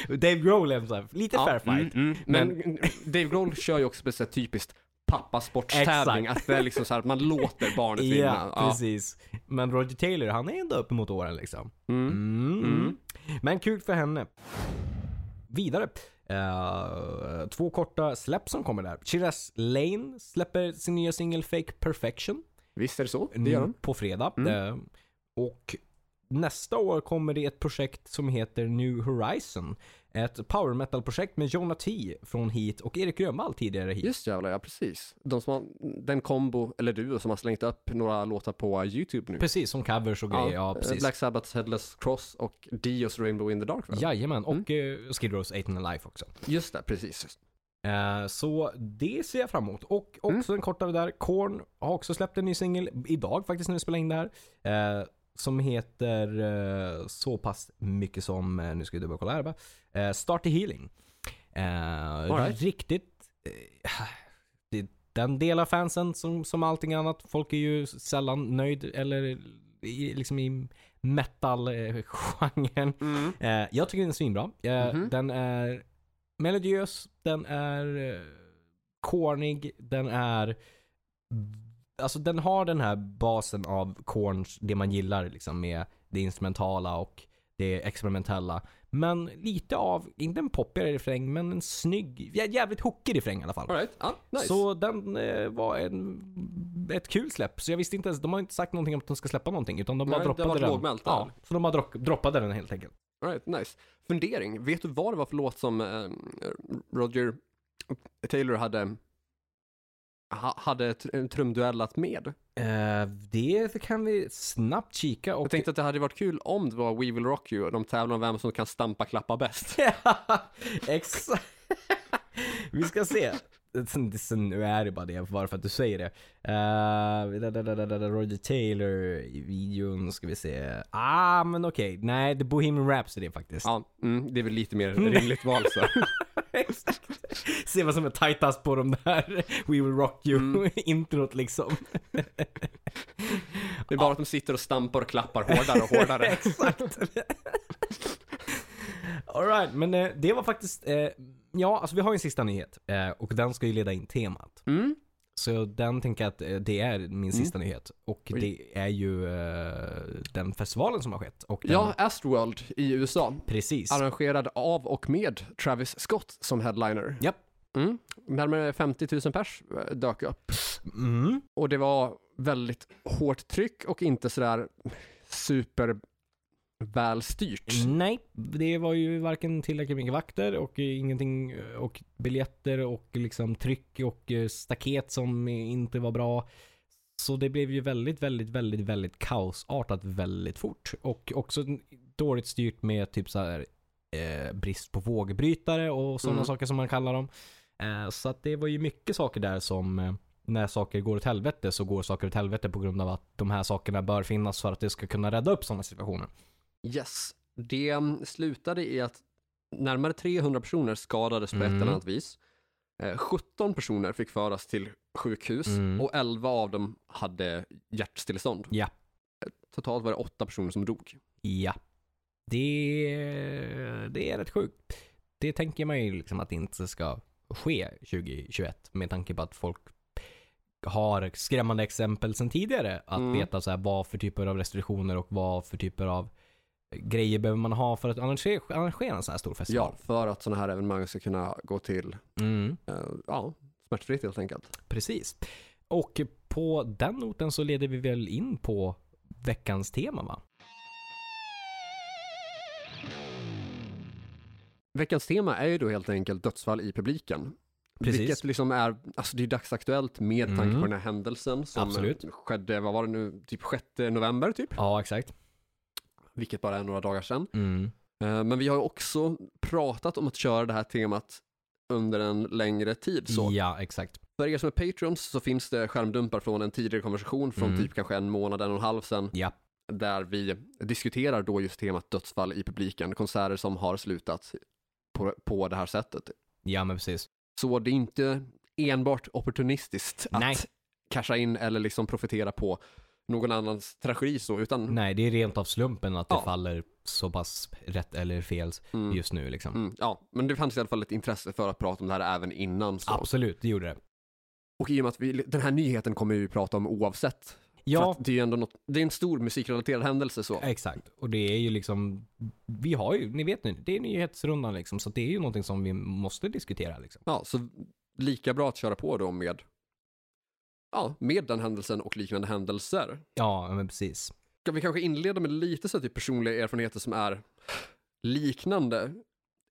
Speaker 2: Dave Grohl är lite
Speaker 1: Ja,
Speaker 2: fair fight.
Speaker 1: mm, mm. Men Dave Grohl kör ju också på ett typiskt pappasportstävling. Att det är liksom så här att man låter barnet
Speaker 2: Ja,
Speaker 1: vinna.
Speaker 2: precis. Men Roger Taylor, han är ändå uppemot åren liksom.
Speaker 1: Mm.
Speaker 2: Mm.
Speaker 1: Mm.
Speaker 2: Men kul för henne. Vidare. Eh, två korta släpp som kommer där. Shiraz Lane släpper sin nya singel Fake Perfection.
Speaker 1: Visst är det så? Det gör de.
Speaker 2: På fredag. Eh, och nästa år kommer det ett projekt som heter New Horizon. Ett power metal-projekt med Jonah T från Heat och Erik Grönvall tidigare Heat.
Speaker 1: Just jävlar, ja precis. De som har, den kombo, eller duo, som har slängt upp några låtar på YouTube nu.
Speaker 2: Precis, som covers och grejer. Ja,
Speaker 1: eh,
Speaker 2: precis.
Speaker 1: Black Sabbaths Headless Cross och Dios Rainbow in the Dark. va?
Speaker 2: Jajamän, och
Speaker 1: Mm.
Speaker 2: eh, Skid Rows 8 and Life också.
Speaker 1: Just det, precis.
Speaker 2: Eh, så det ser jag fram emot. Och också
Speaker 1: Mm.
Speaker 2: en kortare där, Korn har också släppt en ny singel idag faktiskt när vi spelar in det här. Eh, som heter eh, så pass mycket som, eh, nu ska vi dubbelkolla här bara, eh, Start the Healing.
Speaker 1: Right.
Speaker 2: Riktigt, den del av fansen som, som allting annat, folk är ju sällan nöjd eller i, liksom i metal-genren.
Speaker 1: Mm.
Speaker 2: Jag tycker den är svinbra.
Speaker 1: Mhm.
Speaker 2: Den är melodiös, den är cornig, den är... Alltså den har den här basen av Korns, det man gillar liksom med det instrumentala och det experimentella. Men lite av, inte en poppigare refräng, men en snygg, jä- jävligt hookig refräng i alla fall.
Speaker 1: All right. ja, nice.
Speaker 2: Så den eh, var en, ett kul släpp. Så jag visste inte ens, de har inte sagt någonting om att de ska släppa någonting. Utan de bara
Speaker 1: Nej,
Speaker 2: droppade den.
Speaker 1: lågmält
Speaker 2: ja, så de bara dropp, droppade den helt enkelt.
Speaker 1: All right, nice. Fundering, vet du vad det var för låt som eh, Roger Taylor hade, ha, hade tr- trumduellat med?
Speaker 2: Eh, det kan vi snabbt kika och...
Speaker 1: Jag tänkte att det hade varit kul om det var We Will Rock You och de tävlar om vem som kan stampa klappa bäst.
Speaker 2: Exakt. vi ska se. Sen, sen, nu är det bara det, bara för att du säger det. Uh, Roger Taylor i videon, ska vi se. Ah, men okej. Nej, The Bohemian Rhapsody faktiskt.
Speaker 1: Ja, mm, det är väl lite mer rimligt val så.
Speaker 2: Exakt. Se vad som är tajtast på de där We Will Rock
Speaker 1: Mm.
Speaker 2: You-introt liksom.
Speaker 1: Det är bara att de sitter och stampar och klappar hårdare och hårdare.
Speaker 2: Exakt. Alright, men eh, det var faktiskt, eh, ja alltså vi har ju en sista nyhet eh, och den ska ju leda in temat.
Speaker 1: Mm.
Speaker 2: Så den tänker jag att eh, det är min sista nyhet. Och
Speaker 1: Oj.
Speaker 2: det är ju eh, den festivalen som har skett. Och den,
Speaker 1: Ja, Astroworld i USA.
Speaker 2: precis.
Speaker 1: Arrangerad av och med Travis Scott som headliner.
Speaker 2: Japp.
Speaker 1: Mm. Närmare 50 000 pers eh, dök upp.
Speaker 2: Mm.
Speaker 1: Och det var väldigt hårt tryck och inte sådär super välstyrt.
Speaker 2: Nej, det var ju varken tillräckligt mycket vakter och ingenting och biljetter och liksom tryck och eh, staket som inte var bra. Så det blev ju väldigt, väldigt, väldigt, väldigt kaosartat väldigt fort. Och också dåligt styrt med typ så här eh, brist på vågbrytare och sådana
Speaker 1: Mm.
Speaker 2: saker som man kallar dem. Eh, så att det var ju mycket saker där som eh, när saker går åt helvete så går saker åt helvete på grund av att de här sakerna bör finnas för att det ska kunna rädda upp sådana situationer.
Speaker 1: Yes. Det mm, slutade i att närmare 300 personer skadades på ett
Speaker 2: Mm.
Speaker 1: eller annat vis. Eh, 17 personer fick föras till sjukhus
Speaker 2: Mm.
Speaker 1: och 11 av dem hade hjärtstillestånd.
Speaker 2: Ja.
Speaker 1: Totalt var det 8 personer som dog.
Speaker 2: Ja. Det, det är rätt sjukt. Det tänker man ju liksom att det inte ska ske 2021 med tanke på att folk har skrämmande exempel sedan tidigare att
Speaker 1: Mm.
Speaker 2: veta så här, vad för typer av restriktioner och vad för typer av grejer behöver man ha för att arrangera, arrangera en sån här stor festival.
Speaker 1: Ja, för att sådana här evenemang ska kunna gå till,
Speaker 2: Mm,
Speaker 1: eh, ja, smärtfritt helt enkelt.
Speaker 2: precis. Och på den noten så leder vi väl in på veckans tema va?
Speaker 1: Veckans tema är ju då helt enkelt dödsfall i publiken.
Speaker 2: Precis.
Speaker 1: Vilket liksom är, alltså det är dagsaktuellt med tanke
Speaker 2: Mm.
Speaker 1: på den här händelsen som
Speaker 2: Absolut.
Speaker 1: skedde, vad var det nu, typ 6 november typ.
Speaker 2: Ja, exakt.
Speaker 1: Vilket bara är några dagar sedan.
Speaker 2: Mm.
Speaker 1: Eh, Men vi har ju också pratat om att köra det här temat under en längre tid. Så.
Speaker 2: Ja, exakt.
Speaker 1: För er som är patrons så finns det skärmdumpar från en tidigare konversation från
Speaker 2: Mm.
Speaker 1: typ kanske en månad, en och en halv sedan.
Speaker 2: Ja.
Speaker 1: Där vi diskuterar då just temat dödsfall i publiken, konserter som har slutat på, på det här sättet.
Speaker 2: Ja, men precis.
Speaker 1: Så det är inte enbart opportunistiskt att
Speaker 2: Nej.
Speaker 1: casha in eller liksom profitera på någon annans tragedi så, utan
Speaker 2: Nej, det är rent av slumpen att det
Speaker 1: Ja.
Speaker 2: faller så pass rätt eller fel
Speaker 1: mm,
Speaker 2: just nu liksom.
Speaker 1: mm, ja, men det fanns i alla fall ett intresse för att prata om det här även innan. Så.
Speaker 2: Absolut, det gjorde det.
Speaker 1: Och i och med att vi, den här nyheten kommer vi ju prata om oavsett.
Speaker 2: Ja,
Speaker 1: det är ju ändå något, det är en stor musikrelaterad händelse så.
Speaker 2: exakt. Och det är ju liksom, vi har ju, ni vet nu, det är nyhetsrundan liksom, så det är ju någonting som vi måste diskutera liksom.
Speaker 1: Ja, så lika bra att köra på då med, ja, med den händelsen och liknande händelser.
Speaker 2: Ja, men precis.
Speaker 1: Ska vi kanske inleda med lite så här typ personliga erfarenheter som är liknande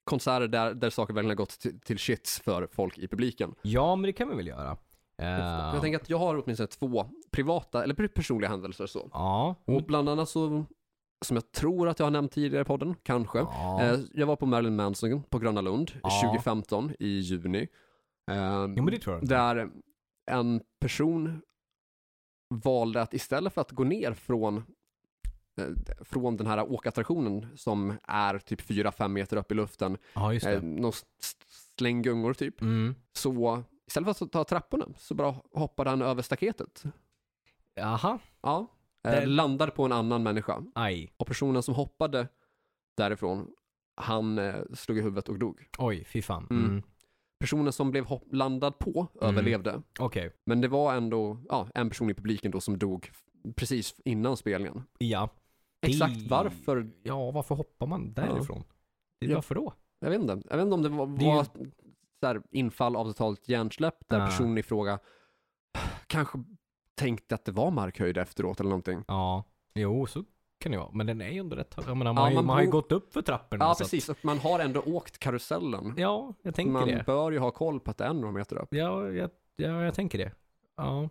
Speaker 1: konserter där, där saker verkligen har gått till, till shits för folk i publiken.
Speaker 2: Ja, men det kan vi väl göra. Eh,
Speaker 1: Jag tänker att jag har åtminstone två privata eller personliga händelser så.
Speaker 2: Ja.
Speaker 1: Och bland annat så, som jag tror att jag har nämnt tidigare i podden, kanske.
Speaker 2: Ja.
Speaker 1: Eh, Jag var på Marilyn Manson på Gröna Lund
Speaker 2: Ja.
Speaker 1: 2015 i juni. Eh,
Speaker 2: Jo, men det tror jag.
Speaker 1: Där en person valde att istället för att gå ner från, eh, från den här åkattraktionen som är typ 4-5 meter upp i luften,
Speaker 2: Ja, just
Speaker 1: eh,
Speaker 2: det.
Speaker 1: någon slänggungor typ,
Speaker 2: Mm.
Speaker 1: så istället för att ta trapporna så bara hoppade han över staketet.
Speaker 2: Jaha.
Speaker 1: Ja. Eh,
Speaker 2: Det-
Speaker 1: Landade på en annan människa.
Speaker 2: Aj.
Speaker 1: Och personen som hoppade därifrån, han slog i huvudet och dog.
Speaker 2: Oj, fy fan.
Speaker 1: Mm.
Speaker 2: Mm.
Speaker 1: Personen som blev landad på
Speaker 2: Mm.
Speaker 1: överlevde.
Speaker 2: Okej.
Speaker 1: Men det var ändå ja, en person i publiken då som dog precis innan spelningen.
Speaker 2: Ja.
Speaker 1: Exakt
Speaker 2: Det-
Speaker 1: varför,
Speaker 2: Ja, varför hoppar man därifrån?
Speaker 1: Ja.
Speaker 2: Varför då?
Speaker 1: jag vet inte. Jag vet inte om det var,
Speaker 2: Det
Speaker 1: var så här, infall av totalt hjärnsläpp där
Speaker 2: Ah.
Speaker 1: personen i fråga kanske tänkte att det var markhöjd efteråt eller någonting.
Speaker 2: Ja. Jo, så kan det vara. Men den är ju ändå rätt hög. Jag menar,
Speaker 1: Ja,
Speaker 2: man, har ju-
Speaker 1: man
Speaker 2: man har ju gått upp för trapporna.
Speaker 1: Ja,
Speaker 2: att-
Speaker 1: precis. Och man har ändå åkt karusellen.
Speaker 2: Ja, jag tänker
Speaker 1: Man
Speaker 2: det.
Speaker 1: bör ju ha koll på att det är några meter upp.
Speaker 2: Ja, jag, ja, jag tänker det. Ja.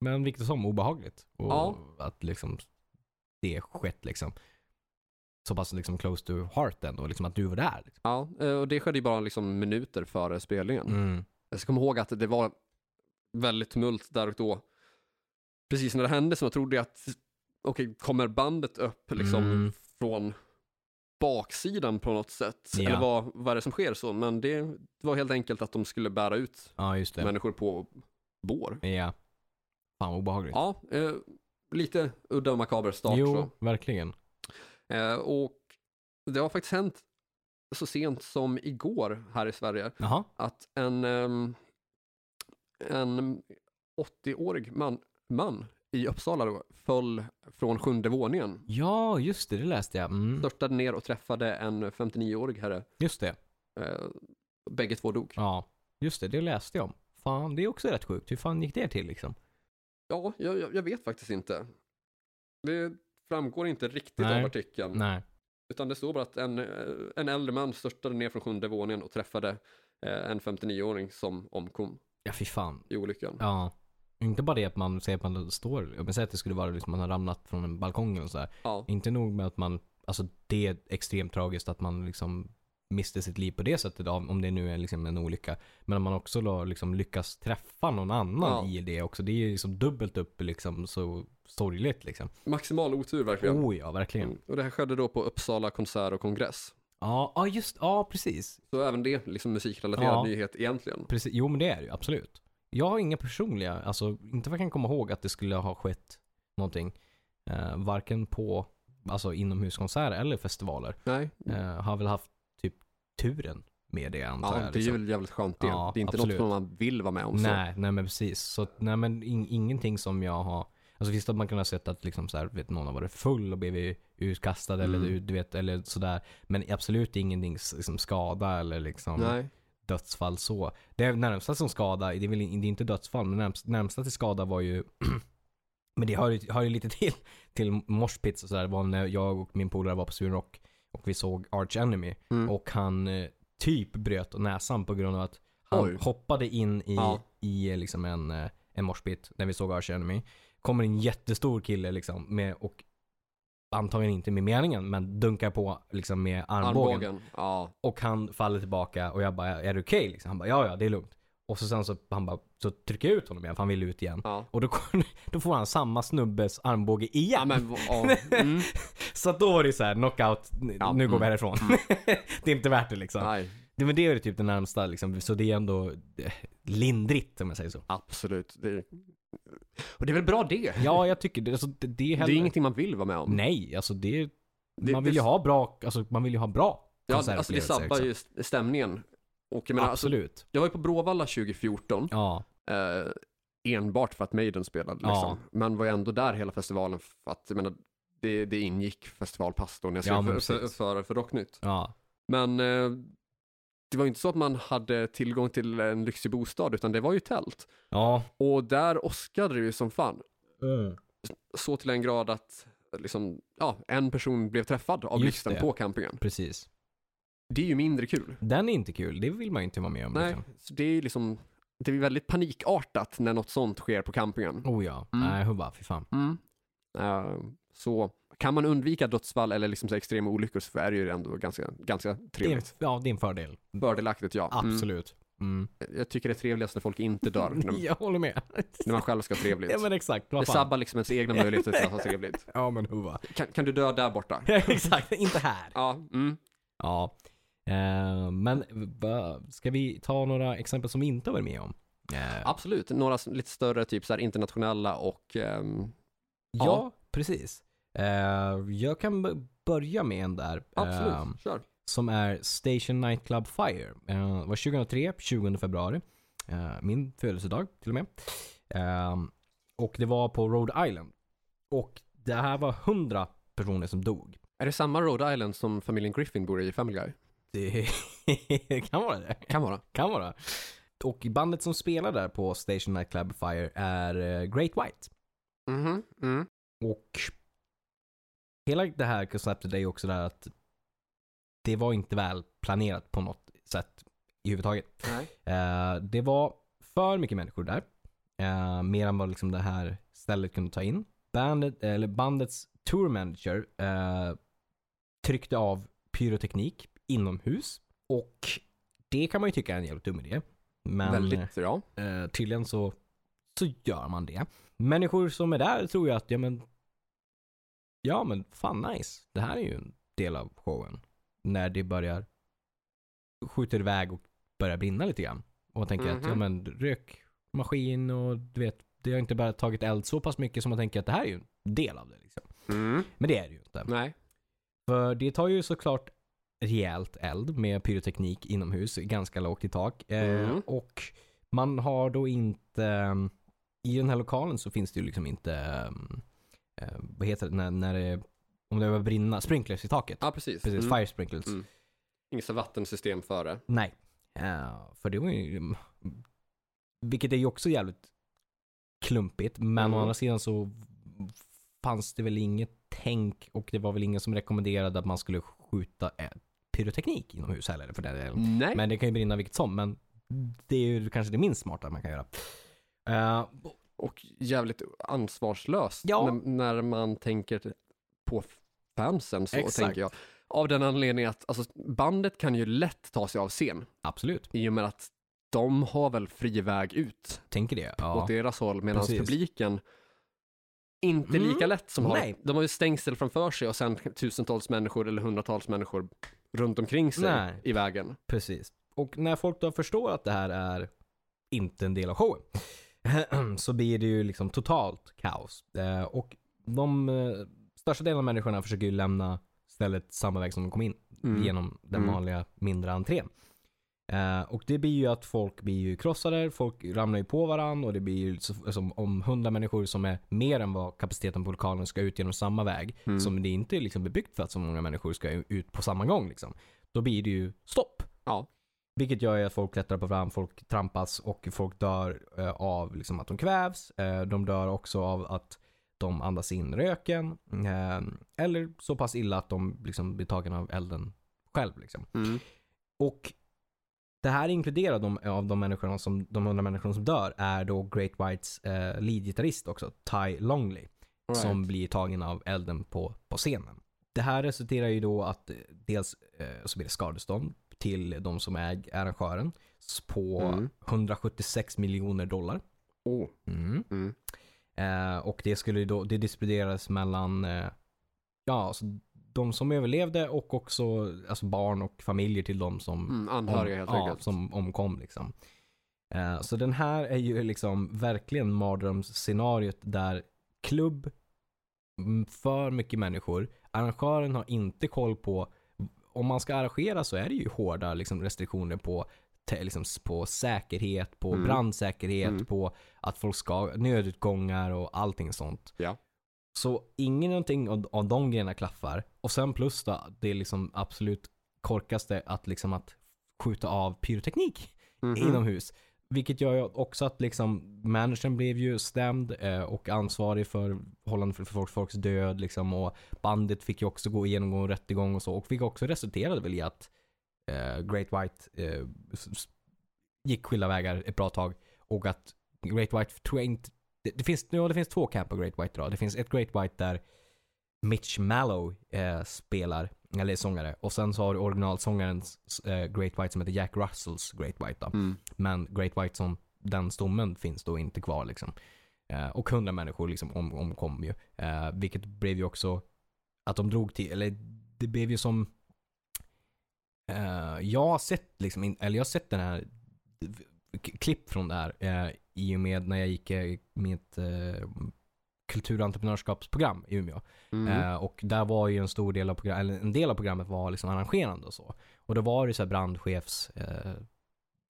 Speaker 2: Men vilket som obehagligt. Och
Speaker 1: Ja.
Speaker 2: att liksom det skett liksom. Så pass liksom close to heart ändå, liksom att du var där. Liksom.
Speaker 1: Ja, eh, och det skedde ju bara liksom minuter före spelningen.
Speaker 2: Mm.
Speaker 1: Jag ska komma ihåg att det var väldigt tumult där och då. Precis när det hände så jag trodde jag att, okej, kommer bandet upp liksom
Speaker 2: Mm.
Speaker 1: från baksidan på något sätt?
Speaker 2: Ja.
Speaker 1: Eller vad, vad är det som sker så? Men det, var helt enkelt att de skulle bära ut
Speaker 2: Ja,
Speaker 1: människor på bår.
Speaker 2: Ja. Fan vad obehagligt.
Speaker 1: Ja, eh, lite udda och makaber start
Speaker 2: jo,
Speaker 1: så.
Speaker 2: verkligen.
Speaker 1: Eh, och det har faktiskt hänt så sent som igår här i Sverige
Speaker 2: Jaha.
Speaker 1: att en, ehm, en 80-årig man, man i Uppsala då, föll från sjunde våningen.
Speaker 2: Ja, just det, det läste jag. Mm.
Speaker 1: Störtade ner och träffade en 59-årig herre.
Speaker 2: Just det.
Speaker 1: Eh, bägge två dog.
Speaker 2: Ja, just det, det läste jag om. Fan, det är också rätt sjukt. Hur fan gick det till liksom?
Speaker 1: Ja, jag, jag, jag vet faktiskt inte. Det framgår inte riktigt
Speaker 2: Nej.
Speaker 1: av artikeln.
Speaker 2: Nej.
Speaker 1: Utan det står bara att en, eh, en äldre man störtade ner från sjunde våningen och träffade eh, en 59-åring som omkom
Speaker 2: Ja, fy fan.
Speaker 1: i olyckan.
Speaker 2: Ja. Inte bara det att man säger att man står, men säg att det skulle vara liksom man har ramlat från en balkong och så här.
Speaker 1: Ja,
Speaker 2: Inte nog med att man, alltså det är extremt tragiskt att man liksom miste sitt liv på det sättet, om det nu är liksom en olycka. Men att man också då liksom lyckas träffa någon annan
Speaker 1: Ja.
Speaker 2: i det också. Det är ju liksom dubbelt upp liksom så sorgligt liksom.
Speaker 1: maximal otur verkligen.
Speaker 2: Oh ja, verkligen.
Speaker 1: Mm. Och det här skedde då på Uppsala konsert och kongress.
Speaker 2: Ja, ja just, ja precis.
Speaker 1: Så även det liksom musikrelaterad
Speaker 2: Ja.
Speaker 1: nyhet egentligen.
Speaker 2: Precis, jo men det är det ju, absolut. Jag har inga personliga, alltså inte vad jag kan komma ihåg att det skulle ha skett någonting. Eh, varken på, alltså inomhuskonserter eller festivaler.
Speaker 1: Nej,
Speaker 2: Eh, har väl haft typ turen med det antar
Speaker 1: ja,
Speaker 2: jag.
Speaker 1: det är
Speaker 2: liksom.
Speaker 1: väl jävligt skönt det.
Speaker 2: Ja,
Speaker 1: det är inte
Speaker 2: absolut.
Speaker 1: något som man vill vara med om. Så.
Speaker 2: Nej, nej men precis. Så nej men in, ingenting som jag har, alltså visst att man kan ha sett att liksom så här, vet, någon har varit full och blivit utkastad eller
Speaker 1: Mm.
Speaker 2: du vet, eller sådär. Men absolut ingenting liksom skada eller liksom
Speaker 1: Nej.
Speaker 2: Dödsfall så. Det närmsta som skada, det är väl det är inte dödsfall, men närmsta, närmsta till skada var ju Men det hör ju, hör ju lite till, till moshpits och sådär. Det var när jag och min polare var på Sweden Rock och vi såg Arch Enemy.
Speaker 1: Mm.
Speaker 2: Och han eh, typ bröt näsan på grund av att han
Speaker 1: Oj.
Speaker 2: hoppade in i,
Speaker 1: Ja.
Speaker 2: i eh, liksom en, eh, en moshpit när vi såg Arch Enemy. Kommer en jättestor kille liksom med och antagligen inte med meningen, men dunkar på liksom med armbågen.
Speaker 1: Armbågen. Ja.
Speaker 2: Och han faller tillbaka och jag bara, är du okej? Liksom. Han bara, ja ja det är lugnt. Och så sen så, han bara, så trycker jag ut honom igen för han vill ut igen.
Speaker 1: Ja.
Speaker 2: Och då, då får han samma snubbes armbåge igen.
Speaker 1: Ja men, ja. Mm.
Speaker 2: Så att då var det så här, knockout,
Speaker 1: Ja,
Speaker 2: nu går vi
Speaker 1: mm,
Speaker 2: härifrån. det är inte värt det liksom.
Speaker 1: Nej,
Speaker 2: Det, men det är ju typ det närmsta liksom, så det är ändå eh, lindrigt om jag säger så.
Speaker 1: absolut. Det... Och det är väl bra det?
Speaker 2: Ja, jag tycker det. Alltså, det, det är
Speaker 1: Det
Speaker 2: heller...
Speaker 1: är ingenting man vill vara med om.
Speaker 2: Nej, alltså det,
Speaker 1: Det-
Speaker 2: man vill ju
Speaker 1: det-
Speaker 2: ha bra, alltså man vill ju ha bra
Speaker 1: Ja, alltså det sabbar ju
Speaker 2: liksom.
Speaker 1: stämningen. Och jag menar, alltså,
Speaker 2: Absolut.
Speaker 1: jag var ju på Bråvalla 2014,
Speaker 2: Ja,
Speaker 1: eh, enbart för att Maiden spelade liksom.
Speaker 2: Ja.
Speaker 1: Men var ju ändå där hela festivalen för att, jag menar, det, det ingick festivalpass då när jag
Speaker 2: Ja,
Speaker 1: skrev
Speaker 2: men
Speaker 1: för, för, för, för Rocknytt.
Speaker 2: ja.
Speaker 1: Men eh, det var ju inte så att man hade tillgång till en lyxig bostad, utan det var ju tält.
Speaker 2: Ja.
Speaker 1: Och där åskade det ju som fan.
Speaker 2: Mm.
Speaker 1: Så till en grad att liksom, ja, en person blev träffad av blixten på campingen.
Speaker 2: Precis.
Speaker 1: Det är ju mindre kul.
Speaker 2: Den är inte kul, det vill man ju inte vara med om.
Speaker 1: Nej,
Speaker 2: Liksom.
Speaker 1: så det är ju liksom, det är väldigt panikartat när något sånt sker på campingen.
Speaker 2: Oh ja,
Speaker 1: Mm.
Speaker 2: nej hubba, fy fan.
Speaker 1: Eh, så kan man undvika dödsfall eller liksom så extrema olyckor så är det ju ändå ganska, ganska trevligt.
Speaker 2: ja, det är en fördel.
Speaker 1: Fördelaktigt ja. Mm.
Speaker 2: Absolut. Mm.
Speaker 1: Jag tycker det är trevligast när folk inte dör, när,
Speaker 2: Jag håller med.
Speaker 1: när man själv ska ha trevligt.
Speaker 2: ja men exakt,
Speaker 1: det sabbar liksom ens egna möjligheter till att ha trevligt.
Speaker 2: Ja men hubba.
Speaker 1: Kan, kan du dö där borta?
Speaker 2: exakt, inte här.
Speaker 1: Ja, mm.
Speaker 2: Ja. Eh, men ska vi ta några exempel som vi inte har varit med om? Eh,
Speaker 1: absolut. Några lite större, typ så internationella och ehm,
Speaker 2: ja.
Speaker 1: ja.
Speaker 2: precis. Eh, jag kan börja med en där.
Speaker 1: absolut,
Speaker 2: eh,
Speaker 1: kör.
Speaker 2: som är Station Nightclub Fire. Eh, det var 2003, 20 februari. Eh, min födelsedag till och med. Eh, och det var på Rhode Island. Och det här var 100 personer som dog.
Speaker 1: Är det samma Rhode Island som familjen Griffin bor i Family Guy?
Speaker 2: Det kan vara det.
Speaker 1: Kan vara.
Speaker 2: Kan vara. Och bandet som spelar där på Station Nightclub Fire är eh, Great White.
Speaker 1: Mhm, mm.
Speaker 2: Och hela det här konceptet är ju också där att det var inte väl planerat på något sätt i huvudtaget.
Speaker 1: Nej.
Speaker 2: Eh, det var för mycket människor där. Eh, mer än vad liksom det här stället kunde ta in. Bandet, eller bandets tour manager eh, tryckte av pyroteknik inomhus. Och det kan man ju tycka är en jävligt dum idé. Men
Speaker 1: Väldigt, ja.
Speaker 2: tydligen så, så gör man det. Människor som är där tror jag att, ja men, ja men fan nice. Det här är ju en del av showen. När det börjar skjuter iväg och börjar brinna lite grann. Och man tänker att, ja
Speaker 1: Mhm.
Speaker 2: men rökmaskin och du vet, det har inte bara tagit eld så pass mycket som man tänker att det här är ju en del av det liksom.
Speaker 1: Mm.
Speaker 2: Men det är det ju inte.
Speaker 1: Nej.
Speaker 2: För det tar ju såklart rejält eld med pyroteknik inomhus, ganska lågt i tak. Eh,
Speaker 1: Mm.
Speaker 2: och man har då inte, i den här lokalen så finns det ju liksom inte, eh, vad heter det, när, när det, om det börjar brinna, sprinklers i taket.
Speaker 1: Ja, precis.
Speaker 2: Precis,
Speaker 1: Mm.
Speaker 2: fire sprinklers.
Speaker 1: Mm. Inget så vattensystem före.
Speaker 2: Nej. Eh, för det var ju, vilket är ju också jävligt klumpigt, men
Speaker 1: Mm.
Speaker 2: å andra sidan så fanns det väl inget tänk och det var väl ingen som rekommenderade att man skulle skjuta eh, pyroteknik inomhus heller för den delen.
Speaker 1: Nej.
Speaker 2: Men det kan ju brinna vilket som, men det är ju kanske det minst smarta man kan göra. Eh,
Speaker 1: Och jävligt ansvarslöst
Speaker 2: Ja.
Speaker 1: när, när man tänker på fansen så
Speaker 2: Exakt.
Speaker 1: tänker jag. Av den anledningen att alltså, bandet kan ju lätt ta sig av scen
Speaker 2: absolut,
Speaker 1: i och med att de har väl fri väg ut
Speaker 2: tänker det. Ja.
Speaker 1: åt deras håll medan
Speaker 2: precis.
Speaker 1: publiken inte
Speaker 2: Mm,
Speaker 1: lika lätt som har.
Speaker 2: nej.
Speaker 1: De har ju stängsel framför sig och sen tusentals människor eller hundratals människor runt omkring sig
Speaker 2: Nej.
Speaker 1: i vägen.
Speaker 2: Precis. Och när folk då förstår att det här är inte en del av showen så blir det ju liksom totalt kaos. Eh, och de eh, största delen av människorna försöker ju lämna stället samma väg som de kom in
Speaker 1: Mm.
Speaker 2: genom den
Speaker 1: Mm.
Speaker 2: vanliga mindre entrén. Eh, och det blir ju att folk blir ju krossade, folk ramlar ju på varandra och det blir ju som om hundra människor som är mer än vad kapaciteten på lokalen ska ut genom samma väg,
Speaker 1: Mm.
Speaker 2: som det inte är liksom bebyggt för att så många människor ska ut på samma gång liksom. Då blir det ju stopp.
Speaker 1: Ja.
Speaker 2: Vilket gör att folk klättrar på varandra, folk trampas och folk dör eh, av liksom att de kvävs. Eh, de dör också av att de andas in röken. Eh, eller så pass illa att de liksom blir tagna av elden själv. Liksom.
Speaker 1: Mm.
Speaker 2: Och det här inkluderar de, av de människorna som, de hundra människorna som dör är då Great Whites eh, leadgitarrist också, Ty Longley.
Speaker 1: All
Speaker 2: som
Speaker 1: right.
Speaker 2: blir tagen av elden på, på scenen. Det här resulterar ju då att eh, dels eh, så blir det skadestånd till de som äger arrangören på
Speaker 1: Mm.
Speaker 2: 176 miljoner dollar.
Speaker 1: Oh.
Speaker 2: Mm.
Speaker 1: Mm.
Speaker 2: Eh, och det skulle då, det distribueras mellan eh, ja, alltså, de som överlevde och också alltså barn och familjer till de som
Speaker 1: Mm, anhöriga
Speaker 2: om, ja, som omkom liksom. Eh, så den här är ju liksom verkligen mardrömsscenariot där klubb, mm, för mycket människor, arrangören har inte koll på, om man ska arrangera så är det ju hårda liksom, restriktioner på Liksom, på säkerhet, på
Speaker 1: Mm.
Speaker 2: brandsäkerhet,
Speaker 1: Mm.
Speaker 2: på att folk ska, nödutgångar och allting sånt.
Speaker 1: Ja.
Speaker 2: Så ingenting av, av de grejerna klaffar. Och sen plus då, det är liksom absolut korkaste att liksom att skjuta av pyroteknik
Speaker 1: Mhm.
Speaker 2: inomhus. Vilket gör ju också att liksom managern blev ju stämd eh, och ansvarig för hållande för, för folks, folks död liksom och bandet fick ju också gå igenom en rättegång och så och vilket också resulterade väl i att eh, Great White eh, gick skilda vägar ett bra tag och att Great White tror jag inte det, det, finns, ja, det finns två camp på Great White idag. Det finns ett Great White där Mitch Mallow eh, spelar, eller sångare. Och sen så har du originalsångarens eh, Great White som heter Jack Russells Great White då.
Speaker 1: Mm.
Speaker 2: Men Great White som den stommen finns då inte kvar liksom. Eh, och hundra människor liksom om, omkom ju. Eh, vilket blev ju också att de drog till, eller det blev ju som eh, jag har sett liksom, in, eller jag har sett den här klipp från det här eh, i och med när jag gick eh, med ett eh, kulturentreprenörskapsprogram i Umeå.
Speaker 1: Mm.
Speaker 2: Eh, och där var ju en stor del av programmet, eller en del av programmet var liksom arrangerande och så. Och då var det så här brandchefs, eh,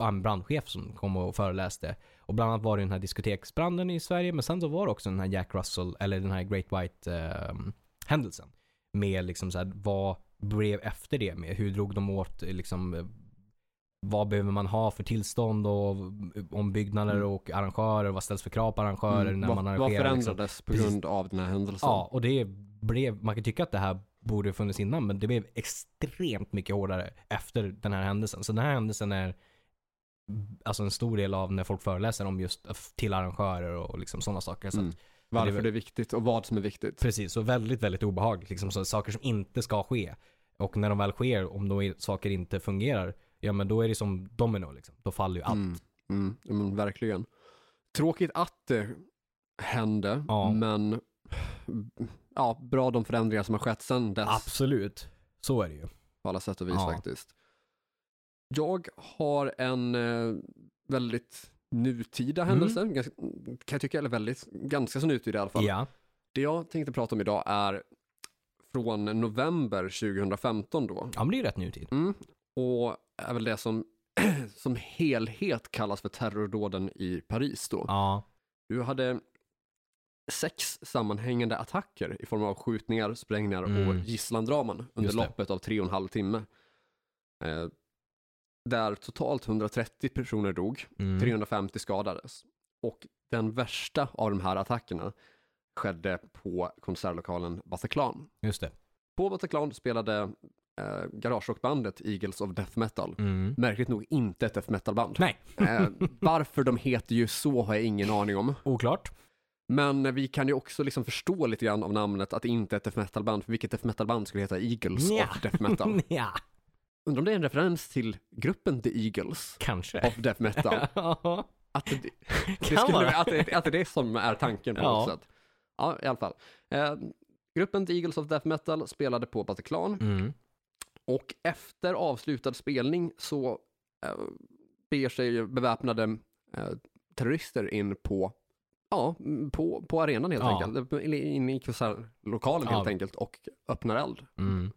Speaker 2: en brandchef som kom och föreläste. Och bland annat var det den här diskoteksbranden i Sverige, men sen så var det också den här Jack Russell, eller den här Great White eh, händelsen. Med liksom så här, vad blev efter det med? Hur drog de åt liksom vad behöver man ha för tillstånd och ombyggnader
Speaker 1: Mm.
Speaker 2: och arrangörer? Vad ställs för krav på arrangörer
Speaker 1: Mm.
Speaker 2: när
Speaker 1: vad,
Speaker 2: man
Speaker 1: vad
Speaker 2: arrangerar? liksom?
Speaker 1: förändrades på
Speaker 2: Precis.
Speaker 1: grund av den här händelsen?
Speaker 2: Ja, och det blev, man kan tycka att det här borde funnits innan, men det blev extremt mycket hårdare efter den här händelsen. Så den här händelsen är alltså en stor del av när folk föreläser om just till arrangörer och liksom sådana saker. Så
Speaker 1: Mm. Varför
Speaker 2: det är
Speaker 1: det är viktigt och vad som är viktigt.
Speaker 2: precis, så väldigt, väldigt obehagligt. Liksom, så saker som inte ska ske. Och när de väl sker, om då saker inte fungerar, ja men då är det som domino liksom. Då faller ju allt.
Speaker 1: Mm. Mm. Men verkligen. Tråkigt att det hände,
Speaker 2: Ja.
Speaker 1: men ja, bra de förändringar som har skett sedan dess
Speaker 2: Absolut. Så är det ju.
Speaker 1: på alla sätt och vis
Speaker 2: Ja.
Speaker 1: faktiskt. Jag har en eh, väldigt nutida
Speaker 2: Mm.
Speaker 1: händelse, ganska, kan jag tycka, eller väldigt, ganska så nutida i alla fall.
Speaker 2: Ja.
Speaker 1: Det jag tänkte prata om idag är från november 2015 då.
Speaker 2: ja, men det är ju rätt nutid.
Speaker 1: Mm. Och är väl det som som helhet kallas för terrordåden i Paris då.
Speaker 2: Ja.
Speaker 1: Du hade sex sammanhängande attacker i form av skjutningar, sprängningar och
Speaker 2: Mm.
Speaker 1: gisslandraman under loppet av tre och en halv timme. Eh, där totalt 130 personer dog,
Speaker 2: Mm.
Speaker 1: 350 skadades. Och den värsta av de här attackerna skedde på konsertlokalen Bataclan.
Speaker 2: Just det.
Speaker 1: På Bataclan spelade eh, garagerockbandet Eagles of Death Metal.
Speaker 2: Mm.
Speaker 1: Märkligt nog inte ett death metal-band.
Speaker 2: Nej.
Speaker 1: Eh, varför de heter ju så har jag ingen aning om.
Speaker 2: Oklart.
Speaker 1: Men vi kan ju också liksom förstå lite grann av namnet att det inte är ett death metal-band. För vilket death metal-band skulle heta Eagles
Speaker 2: Nja.
Speaker 1: of Death Metal?
Speaker 2: ja.
Speaker 1: Undrar om det är en referens till gruppen The Eagles
Speaker 2: Kanske.
Speaker 1: of Death Metal. Att det, det, skulle, att, det, att det är det som är tanken på
Speaker 2: Ja.
Speaker 1: något sätt. Ja, i alla fall. Eh, gruppen The Eagles of Death Metal spelade på Bataclan.
Speaker 2: Mm.
Speaker 1: Och efter avslutad spelning så eh, beger sig beväpnade eh, terrorister in på, ja, mm, på, på arenan helt
Speaker 2: Ja.
Speaker 1: enkelt. In i helt
Speaker 2: Ja.
Speaker 1: enkelt och öppnar eld.
Speaker 2: Mm.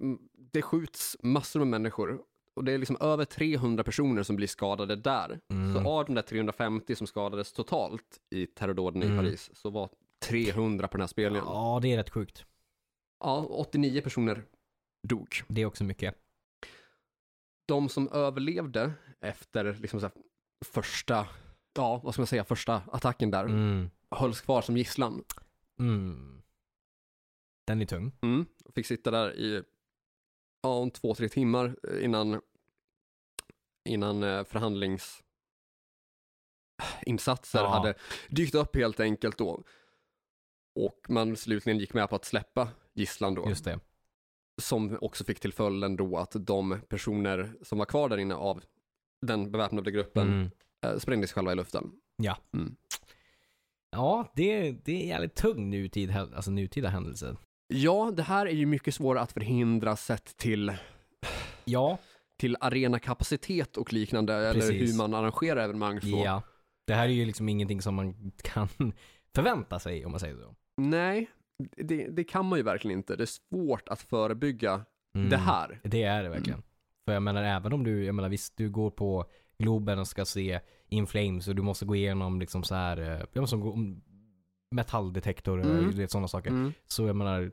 Speaker 1: Mm, Det skjuts massor med människor och det är liksom över 300 personer som blir skadade där.
Speaker 2: Mm.
Speaker 1: Så av de där 350 som skadades totalt i terrordåden i
Speaker 2: Mm.
Speaker 1: Paris så var 300 på den här spelningen. Ja,
Speaker 2: det är rätt sjukt.
Speaker 1: 89 personer dog.
Speaker 2: Det är också mycket.
Speaker 1: de som överlevde efter liksom så här första, ja vad ska man säga, första attacken där,
Speaker 2: Mm.
Speaker 1: hölls kvar som gisslan.
Speaker 2: Mm. Den är tung.
Speaker 1: Mm. Fick sitta där i ja, en två, tre timmar innan, innan eh, förhandlingsinsatser
Speaker 2: Ja.
Speaker 1: hade dykt upp helt enkelt då. Och man slutligen gick med på att släppa gisslan då.
Speaker 2: Just det.
Speaker 1: Som också fick till följden då att de personer som var kvar där inne av den beväpnade gruppen
Speaker 2: Mm.
Speaker 1: eh, sprängdes själva i luften.
Speaker 2: Ja.
Speaker 1: Mm.
Speaker 2: Ja, det, det är jävligt tung nutid, alltså nutida händelse.
Speaker 1: Ja, det här är ju mycket svårare att förhindra sett till,
Speaker 2: Ja,
Speaker 1: till arenakapacitet och liknande, eller
Speaker 2: Precis.
Speaker 1: hur man arrangerar evenemang. Så.
Speaker 2: ja. Det här är ju liksom ingenting som man kan förvänta sig om man säger så.
Speaker 1: Nej, det, det kan man ju verkligen inte. Det är svårt att förebygga
Speaker 2: Mm.
Speaker 1: det här.
Speaker 2: Det är det verkligen. För jag menar även om du, jag menar visst du går på Globen och ska se In Flames och du måste gå igenom liksom så här, eh, jag måste gå metalldetektor och
Speaker 1: Mm.
Speaker 2: vet, sådana saker.
Speaker 1: Mm.
Speaker 2: Så jag menar,